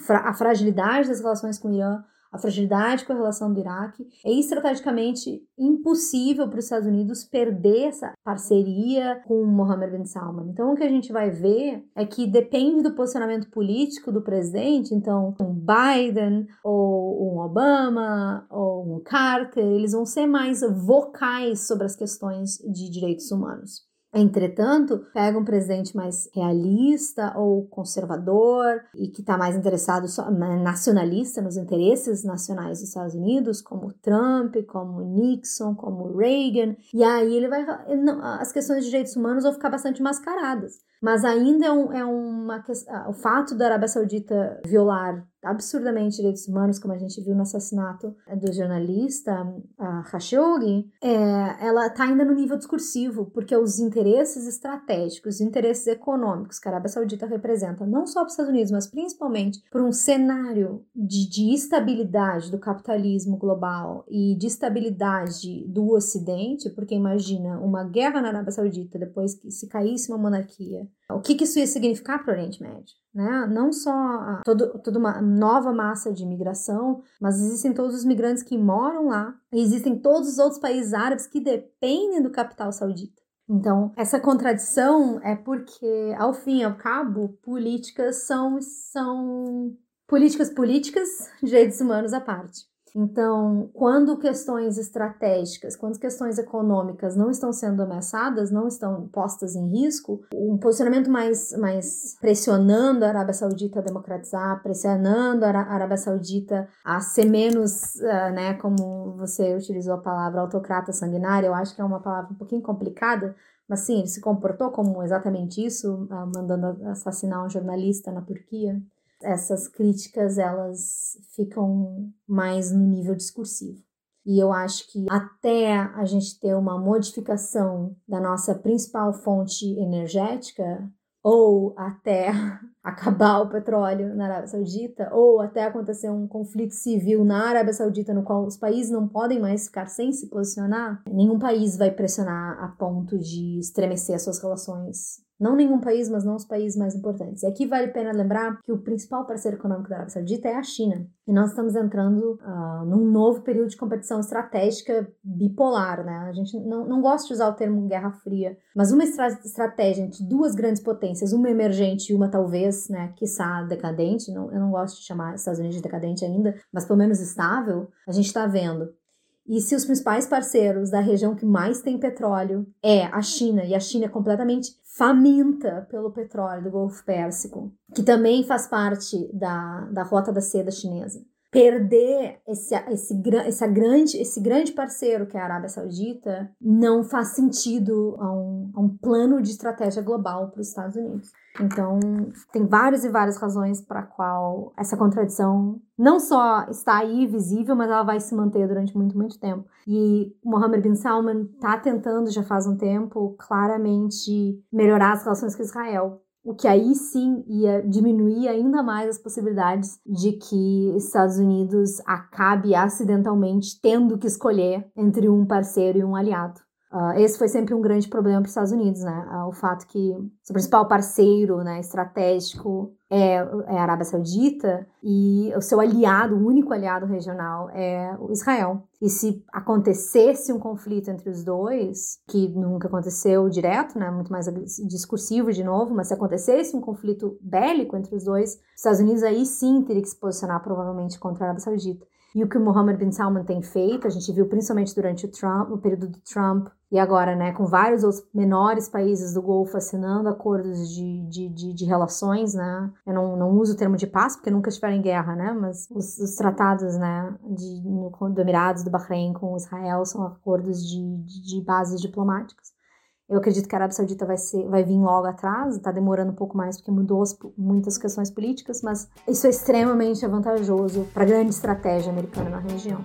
a fragilidade das relações com o Irã, a fragilidade com a relação do Iraque, é estrategicamente impossível para os Estados Unidos perder essa parceria com Mohammed bin Salman. Então, o que a gente vai ver é que depende do posicionamento político do presidente, então, um Biden, ou um Obama, ou um Carter, eles vão ser mais vocais sobre as questões de direitos humanos. Entretanto, pega um presidente mais realista ou conservador e que está mais interessado só, nacionalista nos interesses nacionais dos Estados Unidos, como Trump, como Nixon, como Reagan, e aí ele vai as questões de direitos humanos vão ficar bastante mascaradas. Mas ainda é, um, é uma o fato da Arábia Saudita violar absurdamente direitos humanos, como a gente viu no assassinato do jornalista Khashoggi, é, ela está ainda no nível discursivo, porque os interesses estratégicos, os interesses econômicos que a Arábia Saudita representa, não só para os Estados Unidos, mas principalmente por um cenário de, de estabilidade do capitalismo global e de estabilidade do Ocidente, porque imagina uma guerra na Arábia Saudita depois que se caísse uma monarquia, o que, que isso ia significar para o Oriente Médio? Né? Não só a, todo, toda uma nova massa de imigração, mas existem todos os migrantes que moram lá, existem todos os outros países árabes que dependem do capital saudita. Então, essa contradição é porque, ao fim e ao cabo, políticas são, são políticas políticas, direitos humanos à parte. Então, quando questões estratégicas, quando questões econômicas não estão sendo ameaçadas, não estão postas em risco, um posicionamento mais, mais pressionando a Arábia Saudita a democratizar, pressionando a Arábia Saudita a ser menos, uh, né, como você utilizou a palavra autocrata sanguinária, eu acho que é uma palavra um pouquinho complicada, mas sim, ele se comportou como exatamente isso, uh, mandando assassinar um jornalista na Turquia essas críticas elas ficam mais no nível discursivo. E eu acho que até a gente ter uma modificação da nossa principal fonte energética, ou até acabar o petróleo na Arábia Saudita, ou até acontecer um conflito civil na Arábia Saudita no qual os países não podem mais ficar sem se posicionar, nenhum país vai pressionar a ponto de estremecer as suas relações não nenhum país, mas não os países mais importantes. E aqui vale a pena lembrar que o principal parceiro econômico da Arábia Saudita é a China. E nós estamos entrando uh, num novo período de competição estratégica bipolar, né? A gente não, não gosta de usar o termo Guerra Fria, mas uma estra estratégia entre duas grandes potências, uma emergente e uma talvez, né, quiçá decadente, não, eu não gosto de chamar Estados Unidos de decadente ainda, mas pelo menos estável, a gente está vendo E se os principais parceiros da região que mais tem petróleo é a China, e a China é completamente faminta pelo petróleo do Golfo Pérsico, que também faz parte da, da rota da seda chinesa. Perder esse, esse, esse, grande, esse grande parceiro que é a Arábia Saudita não faz sentido a um, a um plano de estratégia global para os Estados Unidos. Então, tem várias e várias razões para qual essa contradição não só está aí visível, mas ela vai se manter durante muito, muito tempo. E Mohammed bin Salman está tentando, já faz um tempo, claramente melhorar as relações com Israel. O que aí sim ia diminuir ainda mais as possibilidades de que Estados Unidos acabe acidentalmente tendo que escolher entre um parceiro e um aliado. Uh, esse foi sempre um grande problema para os Estados Unidos, né? Uh, o fato que seu principal parceiro né, estratégico é, é, a Arábia Saudita e o seu aliado, o único aliado regional, é o Israel. E se acontecesse um conflito entre os dois, que nunca aconteceu direto, né, muito mais discursivo de novo, mas se acontecesse um conflito bélico entre os dois, os Estados Unidos aí sim teria que se posicionar provavelmente contra a Arábia Saudita. E o que o Mohammed bin Salman tem feito, a gente viu principalmente durante o Trump, o período do Trump, e agora, né, com vários outros menores países do Golfo assinando acordos de, de, de, de relações, né, eu não, não uso o termo de paz, porque nunca estiveram em guerra, né, mas os, os tratados, né, de, no, do Emirados, do Bahrein com Israel são acordos de, de, de bases diplomáticas. Eu acredito que a Arábia Saudita vai, ser, vai vir logo atrás, está demorando um pouco mais porque mudou as, muitas questões políticas, mas isso é extremamente vantajoso para a grande estratégia americana na região.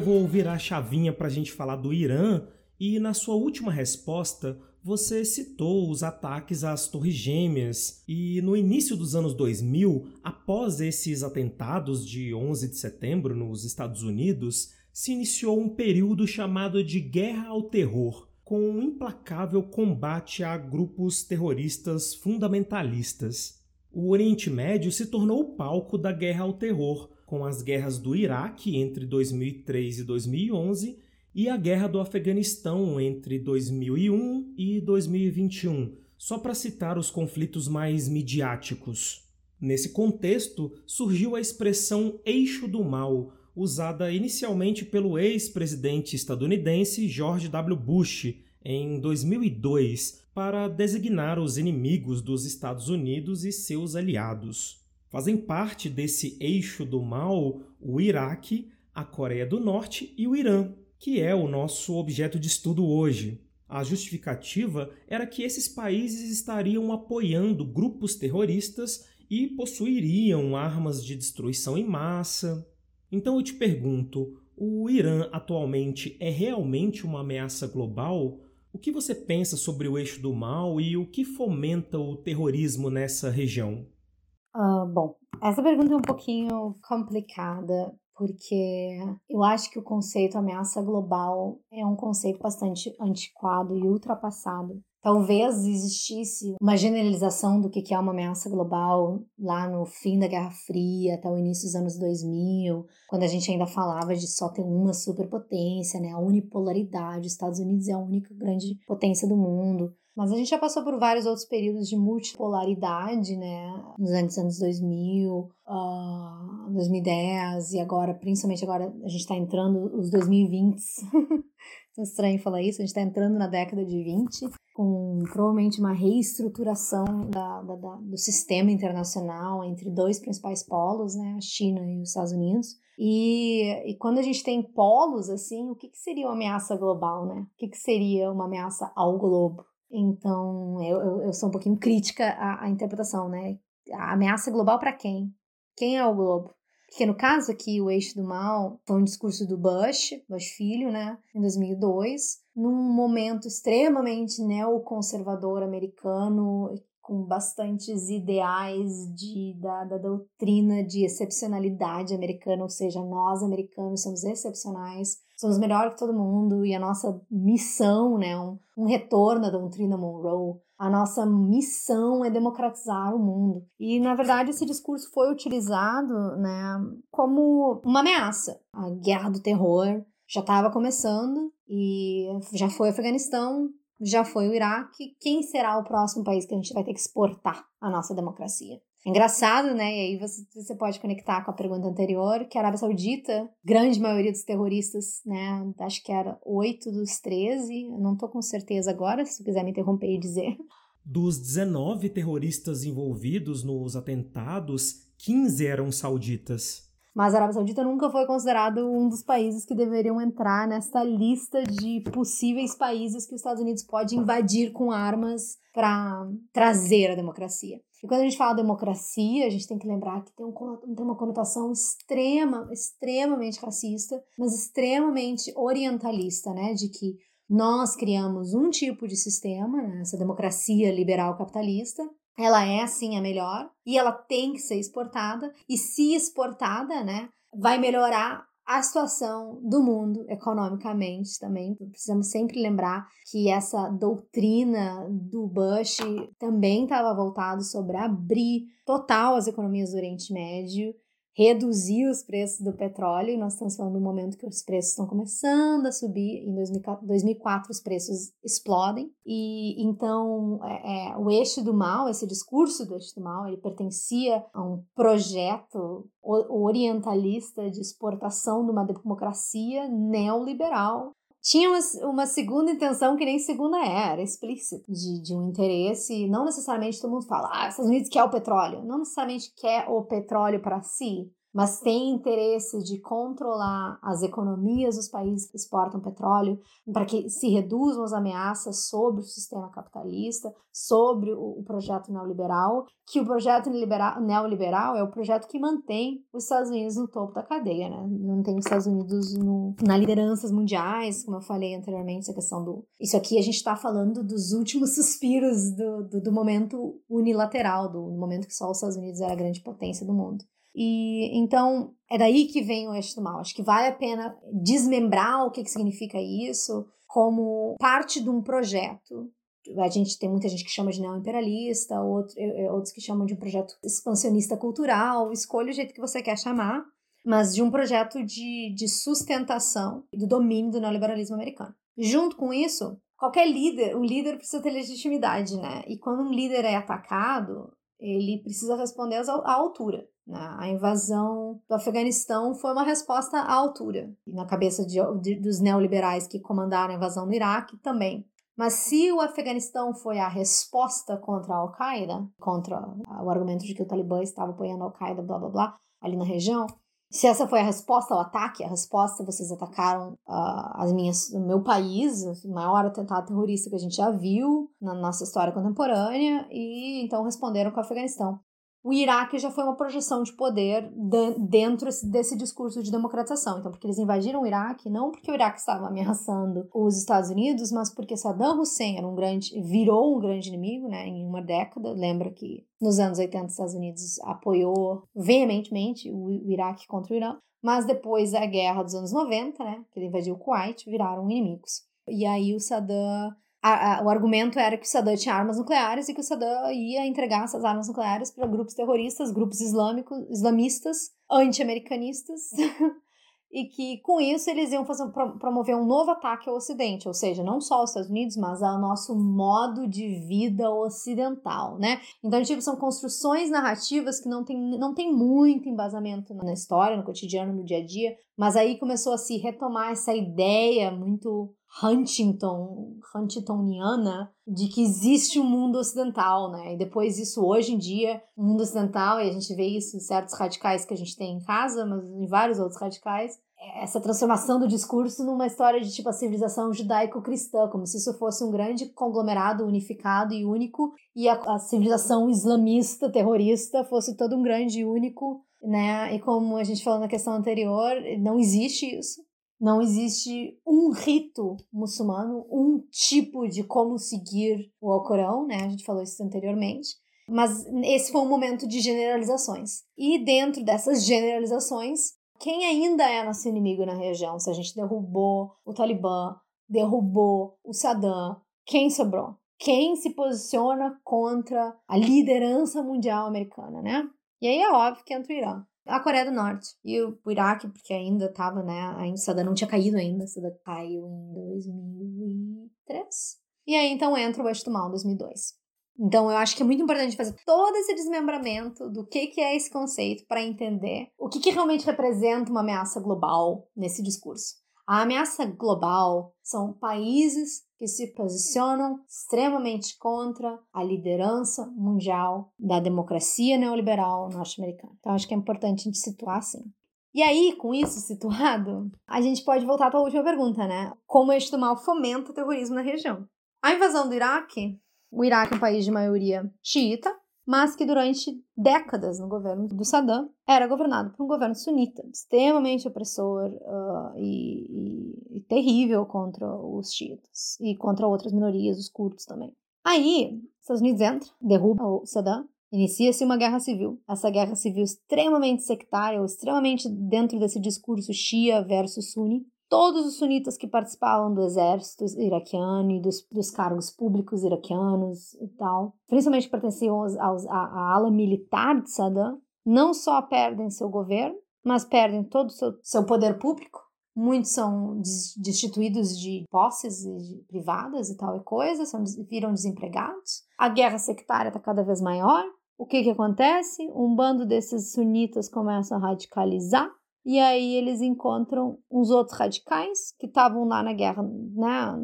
Eu vou virar a chavinha para a gente falar do Irã e na sua última resposta você citou os ataques às Torres Gêmeas e no início dos anos 2000, após esses atentados de 11 de setembro nos Estados Unidos, se iniciou um período chamado de Guerra ao Terror, com um implacável combate a grupos terroristas fundamentalistas. O Oriente Médio se tornou o palco da Guerra ao Terror, com as guerras do Iraque entre 2003 e 2011 e a guerra do Afeganistão entre 2001 e 2021, só para citar os conflitos mais midiáticos. Nesse contexto, surgiu a expressão eixo do mal, usada inicialmente pelo ex-presidente estadunidense George W. Bush em 2002 para designar os inimigos dos Estados Unidos e seus aliados. Fazem parte desse eixo do mal o Iraque, a Coreia do Norte e o Irã, que é o nosso objeto de estudo hoje. A justificativa era que esses países estariam apoiando grupos terroristas e possuiriam armas de destruição em massa. Então eu te pergunto: o Irã atualmente é realmente uma ameaça global? O que você pensa sobre o eixo do mal e o que fomenta o terrorismo nessa região? Bom, essa pergunta é um pouquinho complicada, porque eu acho que o conceito ameaça global é um conceito bastante antiquado e ultrapassado. Talvez existisse uma generalização do que é uma ameaça global lá no fim da Guerra Fria, até o início dos anos 2000, quando a gente ainda falava de só ter uma superpotência, né? a unipolaridade. Os Estados Unidos é a única grande potência do mundo. Mas a gente já passou por vários outros períodos de multipolaridade, né? Nos anos, anos 2000, uh, 2010 e agora, principalmente agora, a gente está entrando os 2020. é estranho falar isso, a gente está entrando na década de 20, com provavelmente uma reestruturação da, da, da, do sistema internacional entre dois principais polos, né? A China e os Estados Unidos. E, e quando a gente tem polos, assim, o que, que seria uma ameaça global, né? O que, que seria uma ameaça ao globo? Então, eu, eu, eu sou um pouquinho crítica à, à interpretação, né? A ameaça global para quem? Quem é o globo? Porque no caso aqui, o eixo do mal foi um discurso do Bush, Bush filho, né, em 2002, num momento extremamente neoconservador americano, com bastantes ideais de, da, da doutrina de excepcionalidade americana, ou seja, nós americanos somos excepcionais, somos melhor que todo mundo e a nossa missão, né, um, um retorno à doutrina Monroe, a nossa missão é democratizar o mundo. E, na verdade, esse discurso foi utilizado né, como uma ameaça. A guerra do terror já estava começando e já foi o Afeganistão, já foi o Iraque. Quem será o próximo país que a gente vai ter que exportar a nossa democracia? Engraçado, né? E aí você, você pode conectar com a pergunta anterior, que a Arábia Saudita, grande maioria dos terroristas, né? Acho que era oito dos 13, eu não tô com certeza agora, se tu quiser me interromper e dizer. Dos 19 terroristas envolvidos nos atentados, 15 eram sauditas. Mas a Arábia Saudita nunca foi considerado um dos países que deveriam entrar nesta lista de possíveis países que os Estados Unidos pode invadir com armas para trazer a democracia. E quando a gente fala democracia, a gente tem que lembrar que tem, um, tem uma conotação extrema, extremamente racista, mas extremamente orientalista, né? De que nós criamos um tipo de sistema, né? essa democracia liberal capitalista, ela é sim a melhor e ela tem que ser exportada e se exportada, né, vai melhorar a situação do mundo economicamente também. Precisamos sempre lembrar que essa doutrina do Bush também estava voltado sobre abrir total as economias do Oriente Médio reduzir os preços do petróleo, e nós estamos falando do momento que os preços estão começando a subir, em 2004 os preços explodem, e então é, é, o eixo do mal, esse discurso do eixo do mal, ele pertencia a um projeto orientalista de exportação de uma democracia neoliberal tinha uma, uma, segunda intenção que nem segunda é, era explícita, de, de um interesse, não necessariamente todo mundo fala, ah, Estados Unidos quer o petróleo, não necessariamente quer o petróleo para si, mas tem interesse de controlar as economias dos países que exportam petróleo para que se reduzam as ameaças sobre o sistema capitalista, sobre o, projeto neoliberal, que o projeto neoliberal é o projeto que mantém os Estados Unidos no topo da cadeia, né? Mantém os Estados Unidos no, na lideranças mundiais, como eu falei anteriormente, essa questão do... Isso aqui a gente está falando dos últimos suspiros do, do, do momento unilateral, do momento que só os Estados Unidos era a grande potência do mundo. E então é daí que vem o eixo do mal. Acho que vale a pena desmembrar o que, que significa isso como parte de um projeto. A gente tem muita gente que chama de neoimperialista, outro, outros que chamam de um projeto expansionista cultural. Escolha o jeito que você quer chamar, mas de um projeto de, de sustentação do domínio do neoliberalismo americano. Junto com isso, qualquer líder, um líder precisa ter legitimidade, né? E quando um líder é atacado, ele precisa responder à altura. Né? A invasão do Afeganistão foi uma resposta à altura. E na cabeça de, de, dos neoliberais que comandaram a invasão do Iraque também. Mas se o Afeganistão foi a resposta contra a Al-Qaeda, contra o argumento de que o Talibã estava apoiando a Al-Qaeda, blá blá blá, ali na região, se essa foi a resposta ao ataque, a resposta vocês atacaram uh, as minhas, o meu país, o maior atentado terrorista que a gente já viu na nossa história contemporânea, e então responderam com o Afeganistão o Iraque já foi uma projeção de poder dentro desse discurso de democratização. Então, porque eles invadiram o Iraque, não porque o Iraque estava ameaçando os Estados Unidos, mas porque Saddam Hussein era um grande, virou um grande inimigo, né, em uma década. Lembra que nos anos 80 os Estados Unidos apoiou veementemente o, Iraque contra o Irã, mas depois da guerra dos anos 90, né, que ele invadiu o Kuwait, viraram inimigos. E aí o Saddam a, a, o argumento era que o Saddam tinha armas nucleares e que o Saddam ia entregar essas armas nucleares para grupos terroristas, grupos islâmicos, islamistas, anti-americanistas, e que com isso eles iam fazer, promover um novo ataque ao Ocidente, ou seja, não só aos Estados Unidos, mas ao nosso modo de vida ocidental, né? Então, tipo, são construções narrativas que não tem, não tem muito embasamento na história, no cotidiano, no dia a dia, mas aí começou a se retomar essa ideia muito Huntington, Huntingtoniana, de que existe um mundo ocidental, né? E depois isso hoje em dia, o mundo ocidental, e a gente vê isso em certos radicais que a gente tem em casa, mas em vários outros radicais, é essa transformação do discurso numa história de tipo a civilização judaico-cristã, como se isso fosse um grande conglomerado unificado e único, e a, a civilização islamista, terrorista, fosse todo um grande e único, né? E como a gente falou na questão anterior, não existe isso. Não existe um rito muçulmano, um tipo de como seguir o Alcorão, né? A gente falou isso anteriormente. Mas esse foi um momento de generalizações. E dentro dessas generalizações, quem ainda é nosso inimigo na região? Se a gente derrubou o Talibã, derrubou o Saddam, quem sobrou? quem se posiciona contra a liderança mundial americana, né? E aí é óbvio que entra o Irã. A Coreia do Norte e o Iraque, porque ainda estava, né? A Saddam não tinha caído ainda, Saddam caiu em 2003. E aí então entra o West em 2002. Então, eu acho que é muito importante fazer todo esse desmembramento do que, que é esse conceito para entender o que, que realmente representa uma ameaça global nesse discurso. A ameaça global são países que se posicionam extremamente contra a liderança mundial da democracia neoliberal norte-americana. Então, acho que é importante a gente situar assim. E aí, com isso situado, a gente pode voltar para a última pergunta, né? Como este mal fomenta o terrorismo na região? A invasão do Iraque o Iraque é um país de maioria xiita, mas que durante décadas no governo do Saddam era governado por um governo sunita, extremamente opressor uh, e, e, e, terrível contra os xiitas e contra outras minorias, os curdos também. Aí, os Estados Unidos entra, derruba o Saddam, inicia-se uma guerra civil. Essa guerra civil extremamente sectária, ou extremamente dentro desse discurso Shia versus Sunni, todos os sunitas que participavam do exército iraquiano e dos, dos cargos públicos iraquianos e tal, principalmente pertenciam aos, aos, à, à ala militar de Saddam, não só perdem seu governo, mas perdem todo o seu, seu poder público. Muitos são destituídos de posses privadas e tal e coisa, são, viram desempregados. A guerra sectária está cada vez maior. O que, que acontece? Um bando desses sunitas começa a radicalizar e aí eles encontram uns outros radicais que estavam lá na guerra, né,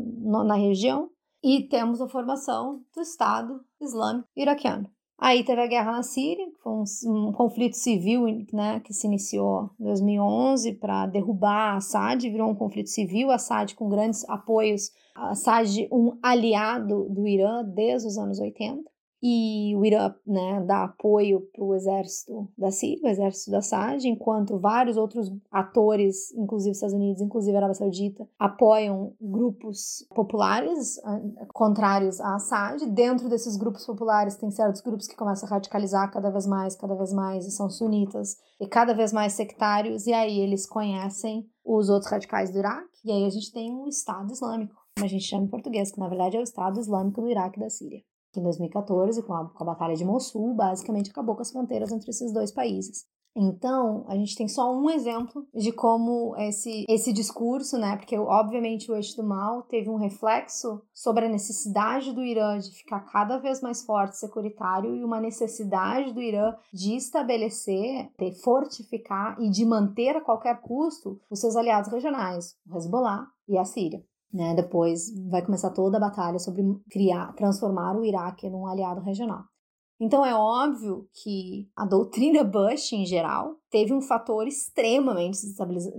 na região, e temos a formação do Estado Islâmico Iraquiano. Aí teve a guerra na Síria, foi um, um conflito civil né, que se iniciou em 2011 para derrubar Assad, virou um conflito civil, Assad com grandes apoios, Assad um aliado do Irã desde os anos 80 e o Irã né, dá apoio para o exército da Síria, o exército da Assad, enquanto vários outros atores, inclusive Estados Unidos, inclusive Arábia Saudita, apoiam grupos populares contrários a Assad. Dentro desses grupos populares tem certos grupos que começam a radicalizar cada vez mais, cada vez mais, e são sunitas e cada vez mais sectários, e aí eles conhecem os outros radicais do Iraque, e aí a gente tem o Estado Islâmico, como a gente chama em português, que na verdade é o Estado Islâmico do Iraque e da Síria que em 2014, com a, com a Batalha de Mossul, basicamente acabou com as fronteiras entre esses dois países. Então, a gente tem só um exemplo de como esse, esse discurso, né? Porque, obviamente, o eixo do mal teve um reflexo sobre a necessidade do Irã de ficar cada vez mais forte, securitário, e uma necessidade do Irã de estabelecer, de fortificar e de manter a qualquer custo os seus aliados regionais, o Hezbollah e a Síria. Né? Depois vai começar toda a batalha sobre criar, transformar o Iraque num aliado regional. Então é óbvio que a doutrina Bush, em geral, teve um fator extremamente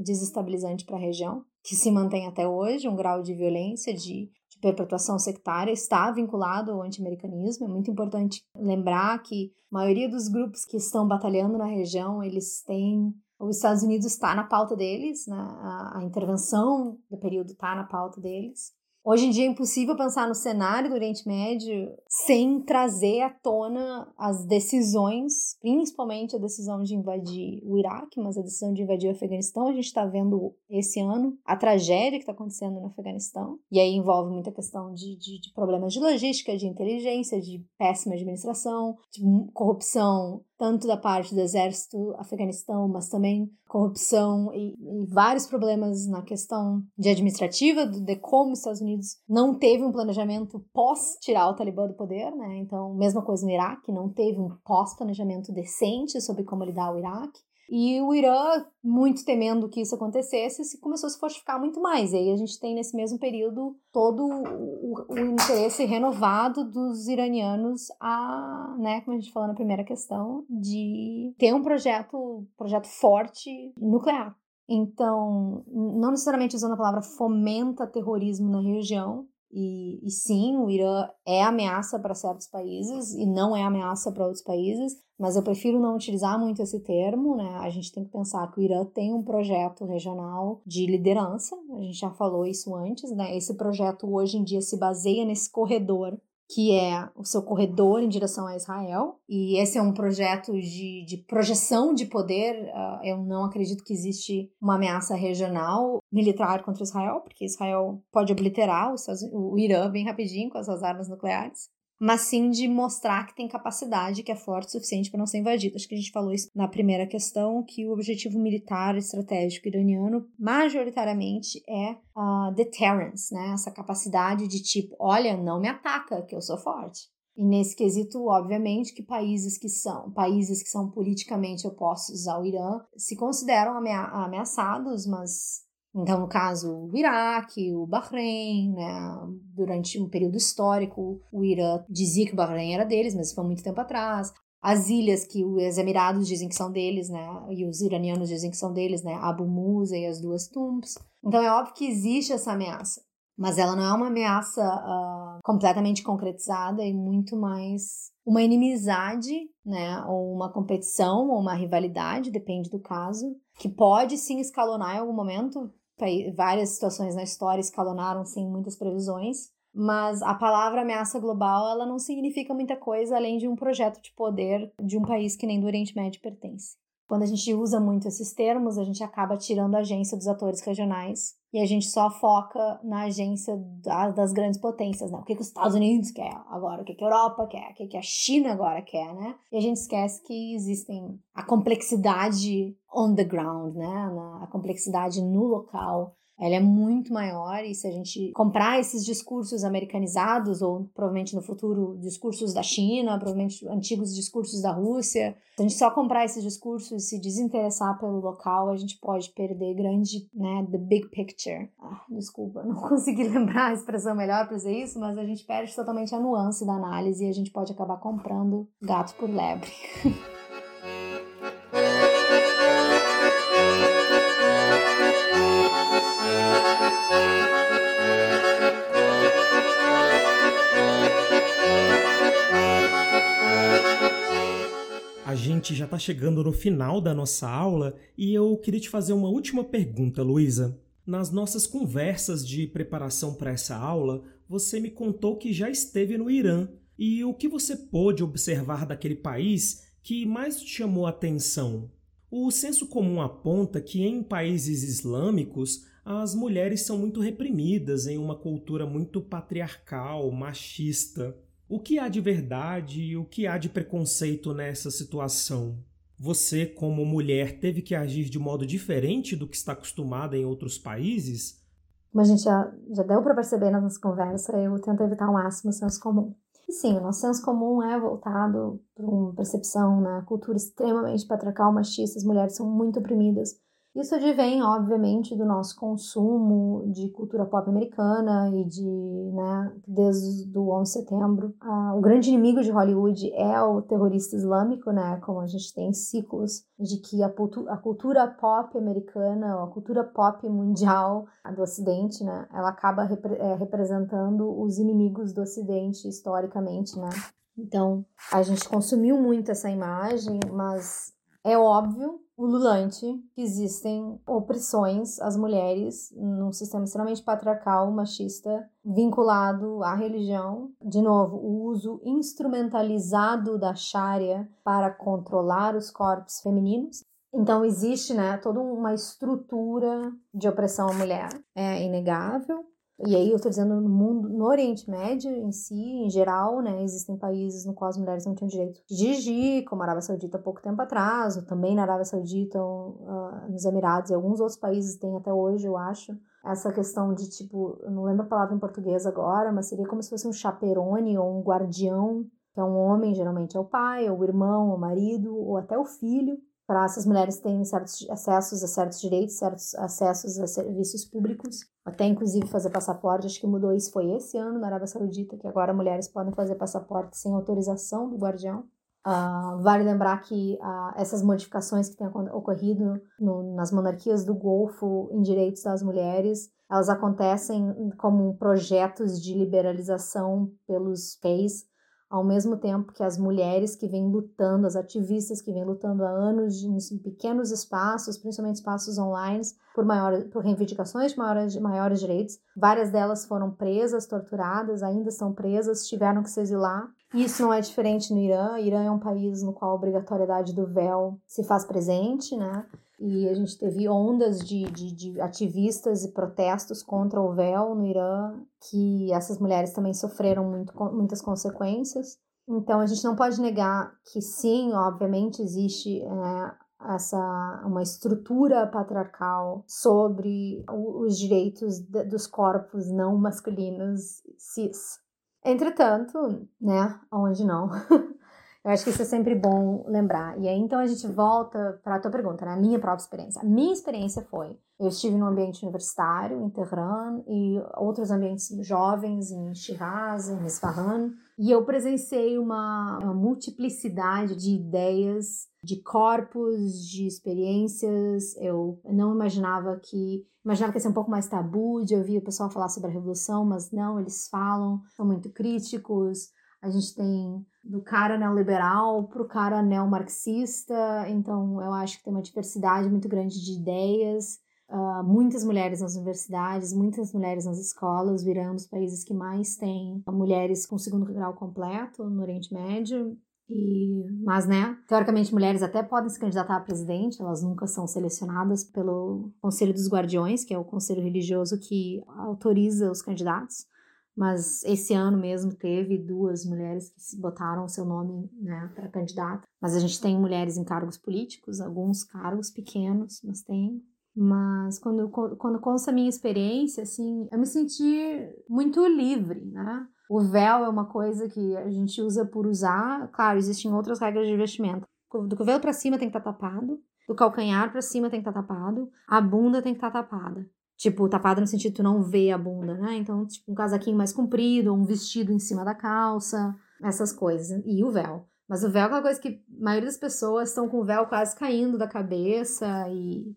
desestabilizante para a região, que se mantém até hoje, um grau de violência, de, de perpetuação sectária, está vinculado ao anti-americanismo. É muito importante lembrar que a maioria dos grupos que estão batalhando na região, eles têm os Estados Unidos está na pauta deles, né? a, a intervenção do período está na pauta deles. Hoje em dia é impossível pensar no cenário do Oriente Médio sem trazer à tona as decisões, principalmente a decisão de invadir o Iraque, mas a decisão de invadir o Afeganistão. A gente está vendo esse ano a tragédia que está acontecendo no Afeganistão, e aí envolve muita questão de, de, de problemas de logística, de inteligência, de péssima administração, de corrupção tanto da parte do exército afeganistão, mas também corrupção e, e, vários problemas na questão de administrativa, de como os Estados Unidos não teve um planejamento pós tirar o Talibã do poder, né? Então, mesma coisa no Iraque, não teve um pós-planejamento decente sobre como lidar o Iraque. E o Irã, muito temendo que isso acontecesse, se começou a se fortificar muito mais. E aí a gente tem nesse mesmo período todo o, o, interesse renovado dos iranianos a, né, como a gente falou na primeira questão, de ter um projeto, projeto forte nuclear. Então, não necessariamente usando a palavra fomenta terrorismo na região, e, e, sim, o Irã é ameaça para certos países e não é ameaça para outros países, mas eu prefiro não utilizar muito esse termo, né? A gente tem que pensar que o Irã tem um projeto regional de liderança, a gente já falou isso antes, né? Esse projeto hoje em dia se baseia nesse corredor que é o seu corredor em direção a Israel. E esse é um projeto de, de projeção de poder. Uh, eu não acredito que existe uma ameaça regional militar contra Israel, porque Israel pode obliterar o, o Irã bem rapidinho com as suas armas nucleares mas sim de mostrar que tem capacidade, que é forte o suficiente para não ser invadido. Acho que a gente falou isso na primeira questão, que o objetivo militar estratégico iraniano majoritariamente é a uh, deterrence, né? Essa capacidade de tipo, olha, não me ataca, que eu sou forte. E nesse quesito, obviamente, que países que são países que são politicamente opostos ao Irã se consideram ameaçados, mas então, no caso, o Iraque, o Bahrein, né? Durante um período histórico, o Irã dizia que o Bahrein era deles, mas foi muito tempo atrás. As ilhas que os Emirados dizem que são deles, né? E os iranianos dizem que são deles, né? Abu Musa e as duas Tums. Então, é óbvio que existe essa ameaça. Mas ela não é uma ameaça uh, completamente concretizada e muito mais uma inimizade, né, ou uma competição, ou uma rivalidade, depende do caso, que pode sim escalonar em algum momento várias situações na história escalonaram sem muitas previsões, mas a palavra ameaça global ela não significa muita coisa além de um projeto de poder de um país que nem do Oriente Médio pertence. Quando a gente usa muito esses termos, a gente acaba tirando a agência dos atores regionais e a gente só foca na agência das grandes potências, né? O que, que os Estados Unidos quer agora, o que, que a Europa quer, o que, que a China agora quer, né? E a gente esquece que existem a complexidade on the ground, né? A complexidade no local ela é muito maior e se a gente comprar esses discursos americanizados ou provavelmente no futuro discursos da China, provavelmente antigos discursos da Rússia, se a gente só comprar esses discursos e se desinteressar pelo local, a gente pode perder grande, né, the big picture. Ah, desculpa, não consegui lembrar a expressão melhor para dizer isso, mas a gente perde totalmente a nuance da análise e a gente pode acabar comprando gato por lebre. gente já está chegando no final da nossa aula e eu queria te fazer uma última pergunta, Luísa. Nas nossas conversas de preparação para essa aula, você me contou que já esteve no Irã. E o que você pôde observar daquele país que mais te chamou a atenção? O senso comum aponta que em países islâmicos as mulheres são muito reprimidas em uma cultura muito patriarcal, machista. O que há de verdade e o que há de preconceito nessa situação? Você, como mulher, teve que agir de modo diferente do que está acostumada em outros países? Como a gente já, já deu para perceber na nossa conversa, eu tento evitar ao máximo o senso comum. E sim, o nosso senso comum é voltado para uma percepção na né, cultura extremamente patriarcal, machista, as mulheres são muito oprimidas isso advém, obviamente, do nosso consumo de cultura pop americana e de, né, desde o 11 de setembro. Ah, o grande inimigo de Hollywood é o terrorista islâmico, né, como a gente tem ciclos de que a, a cultura pop americana, a cultura pop mundial do Ocidente, né, ela acaba repre é, representando os inimigos do Ocidente historicamente, né. Então, a gente consumiu muito essa imagem, mas é óbvio ululante que existem opressões às mulheres num sistema extremamente patriarcal, machista, vinculado à religião. De novo, o uso instrumentalizado da Sharia para controlar os corpos femininos. Então existe, né, toda uma estrutura de opressão à mulher, é inegável. E aí eu estou dizendo no mundo, no Oriente Médio em si, em geral, né, existem países no qual as mulheres não tinham direito de dirigir, como a Arábia Saudita há pouco tempo atrás, ou também na Arábia Saudita, uh, nos Emirados e alguns outros países têm até hoje, eu acho, essa questão de tipo, não lembro a palavra em português agora, mas seria como se fosse um chaperone ou um guardião, que é um homem, geralmente é o pai, ou o irmão, ou o marido, ou até o filho, para essas mulheres terem certos acessos a certos direitos, certos acessos a serviços públicos, até inclusive fazer passaporte. Acho que mudou isso foi esse ano na Arábia Saudita, que agora mulheres podem fazer passaporte sem autorização do guardião. Uh, vale lembrar que uh, essas modificações que têm ocorrido no, nas monarquias do Golfo em direitos das mulheres, elas acontecem como projetos de liberalização pelos reis ao mesmo tempo que as mulheres que vêm lutando, as ativistas que vêm lutando há anos em pequenos espaços, principalmente espaços online, por, maior, por reivindicações de maiores, maiores direitos. Várias delas foram presas, torturadas, ainda estão presas, tiveram que se exilar. Isso não é diferente no Irã. O Irã é um país no qual a obrigatoriedade do véu se faz presente, né? E a gente teve ondas de, de, de, ativistas e protestos contra o véu no Irã, que essas mulheres também sofreram muito, muitas consequências. Então a gente não pode negar que sim, obviamente existe é, essa uma estrutura patriarcal sobre os direitos de, dos corpos não masculinos cis. Entretanto, né, onde não? Eu acho que isso é sempre bom lembrar. E aí, então, a gente volta para a tua pergunta, né? A minha própria experiência. A minha experiência foi: eu estive no ambiente universitário, em Tehran, e outros ambientes jovens, em Shiraz, em Isfahan, e eu presenciei uma, uma multiplicidade de ideias, de corpos, de experiências. Eu não imaginava que imaginava que ia ser um pouco mais tabu de ouvir o pessoal falar sobre a revolução, mas não, eles falam, são muito críticos. A gente tem do cara neoliberal para o cara neomarxista, então eu acho que tem uma diversidade muito grande de ideias. Uh, muitas mulheres nas universidades, muitas mulheres nas escolas, virando os países que mais têm mulheres com segundo grau completo no Oriente Médio. E, mas, né, teoricamente, mulheres até podem se candidatar a presidente, elas nunca são selecionadas pelo Conselho dos Guardiões, que é o conselho religioso que autoriza os candidatos. Mas esse ano mesmo teve duas mulheres que se botaram o seu nome né, para candidata. Mas a gente tem mulheres em cargos políticos, alguns cargos pequenos, mas tem. Mas quando, quando consta a minha experiência, assim, eu me senti muito livre, né? O véu é uma coisa que a gente usa por usar. Claro, existem outras regras de vestimenta. Do cotovelo para cima tem que estar tá tapado, do calcanhar para cima tem que estar tá tapado, a bunda tem que estar tá tapada. Tipo, tapada no sentido tu não vê a bunda, né? Então, tipo, um casaquinho mais comprido, um vestido em cima da calça, essas coisas. E o véu. Mas o véu é aquela coisa que a maioria das pessoas estão com o véu quase caindo da cabeça e...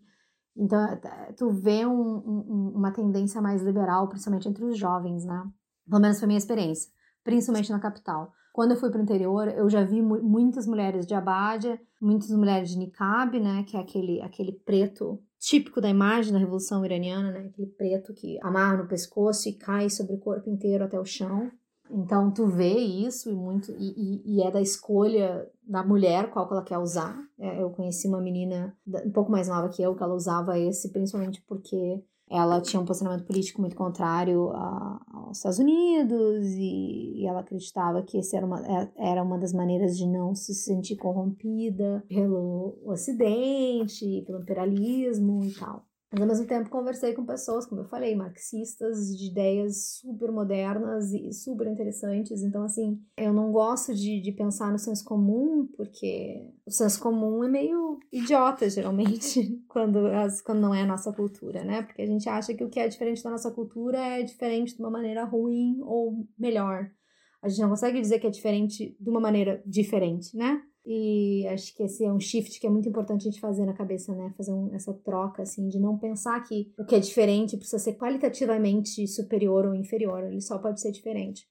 Então, é, tu vê um, um, uma tendência mais liberal, principalmente entre os jovens, né? Pelo menos foi a minha experiência, principalmente na capital. Quando eu fui para o interior, eu já vi mu muitas mulheres de abádia, muitas mulheres de niqab, né, que é aquele, aquele preto típico da imagem da Revolução Iraniana, né? Aquele preto que amarra no pescoço e cai sobre o corpo inteiro até o chão. Então tu vê isso e muito e, e, e é da escolha da mulher qual que ela quer usar. É, eu conheci uma menina um pouco mais nova que eu que ela usava esse principalmente porque ela tinha um posicionamento político muito contrário a, aos Estados Unidos e, e, ela acreditava que esse era uma, é, era uma das maneiras de não se sentir corrompida pelo Ocidente, pelo imperialismo e tal. Mas ao mesmo tempo conversei com pessoas, como eu falei, marxistas de ideias super modernas e super interessantes. Então, assim, eu não gosto de, de pensar no senso comum, porque o senso comum é meio idiota, geralmente, quando, quando não é a nossa cultura, né? Porque a gente acha que o que é diferente da nossa cultura é diferente de uma maneira ruim ou melhor. A gente não consegue dizer que é diferente de uma maneira diferente, né? E acho que esse é um shift que é muito importante a gente fazer na cabeça, né? Fazer um, essa troca, assim, de não pensar que o que é diferente precisa ser qualitativamente superior ou inferior, ele só pode ser diferente.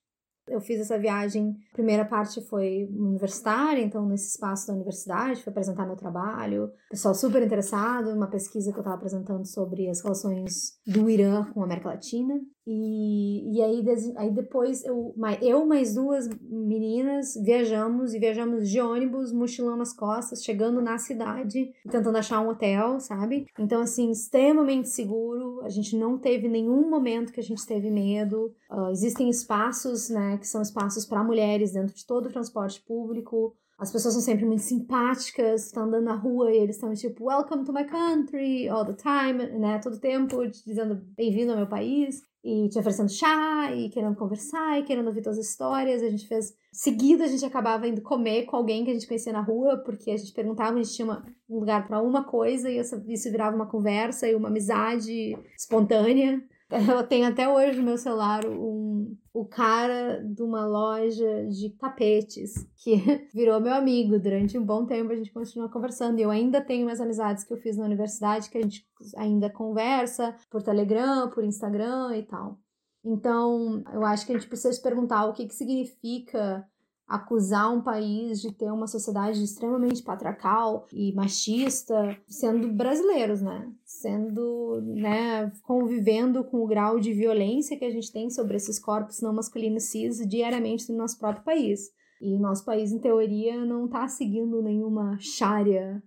Eu fiz essa viagem, a primeira parte foi universitária, então nesse espaço da universidade, fui apresentar meu trabalho. Pessoal super interessado, uma pesquisa que eu estava apresentando sobre as relações do Irã com a América Latina. E, e aí, aí depois eu, eu mais duas meninas viajamos e viajamos de ônibus, mochilão nas costas, chegando na cidade, tentando achar um hotel, sabe? Então, assim, extremamente seguro. A gente não teve nenhum momento que a gente teve medo. Uh, existem espaços, né, que são espaços para mulheres dentro de todo o transporte público. As pessoas são sempre muito simpáticas, estão andando na rua e eles estão tipo, welcome to my country, all the time, né? Todo tempo, dizendo bem-vindo ao meu país e te oferecendo chá e querendo conversar e querendo ouvir todas as histórias. A gente fez. Seguido, a gente acabava indo comer com alguém que a gente conhecia na rua, porque a gente perguntava, a gente tinha uma, um lugar para uma coisa e isso virava uma conversa e uma amizade espontânea. Eu tenho até hoje no meu celular um, o cara de uma loja de tapetes que virou meu amigo durante um bom tempo. A gente continua conversando e eu ainda tenho minhas amizades que eu fiz na universidade que a gente ainda conversa por Telegram, por Instagram e tal. Então, eu acho que a gente precisa se perguntar o que, que significa acusar um país de ter uma sociedade extremamente patriarcal e machista, sendo brasileiros, né? Sendo, né, convivendo com o grau de violência que a gente tem sobre esses corpos não masculinos cis diariamente no nosso próprio país. E nosso país, em teoria, não está seguindo nenhuma chária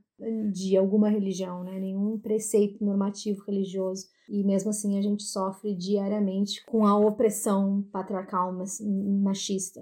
de alguma religião, né? nenhum preceito normativo religioso. E mesmo assim a gente sofre diariamente com a opressão patriarcal machista.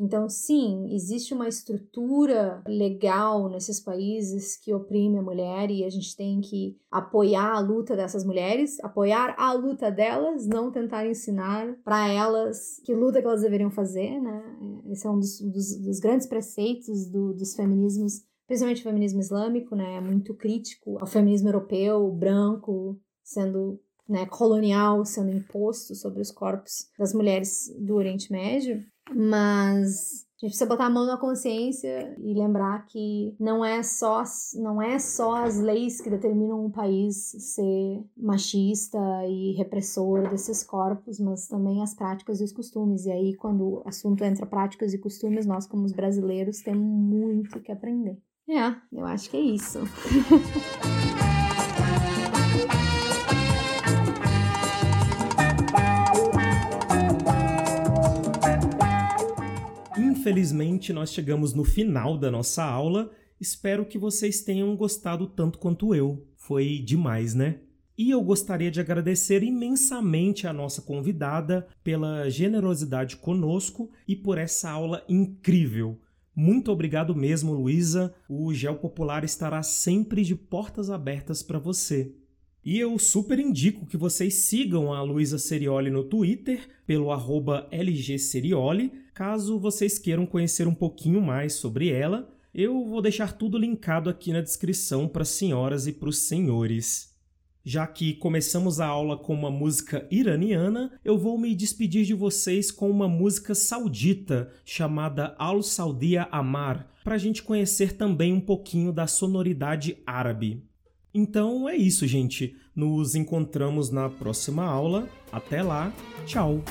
Então, sim, existe uma estrutura legal nesses países que oprime a mulher e a gente tem que apoiar a luta dessas mulheres, apoiar a luta delas, não tentar ensinar para elas que luta que elas deveriam fazer, né? Esse é um dos, dos, dos grandes preceitos do, dos feminismos, principalmente o feminismo islâmico, né? É muito crítico ao feminismo europeu, branco, sendo né, colonial sendo imposto sobre os corpos das mulheres do Oriente Médio. Mas a gente precisa botar a mão na consciência e lembrar que não é só não é só as leis que determinam um país ser machista e repressor desses corpos, mas também as práticas e os costumes. E aí quando o assunto entra práticas e costumes, nós como os brasileiros temos muito que aprender. É, eu acho que é isso. Infelizmente, nós chegamos no final da nossa aula. Espero que vocês tenham gostado tanto quanto eu. Foi demais, né? E eu gostaria de agradecer imensamente a nossa convidada pela generosidade conosco e por essa aula incrível. Muito obrigado mesmo, Luísa. O Gel Popular estará sempre de portas abertas para você. E eu super indico que vocês sigam a Luísa Serioli no Twitter pelo arroba lgserioli, caso vocês queiram conhecer um pouquinho mais sobre ela. Eu vou deixar tudo linkado aqui na descrição para as senhoras e para os senhores. Já que começamos a aula com uma música iraniana, eu vou me despedir de vocês com uma música saudita chamada Al Saudia Amar, para a gente conhecer também um pouquinho da sonoridade árabe. Então é isso, gente. Nos encontramos na próxima aula. Até lá. Tchau.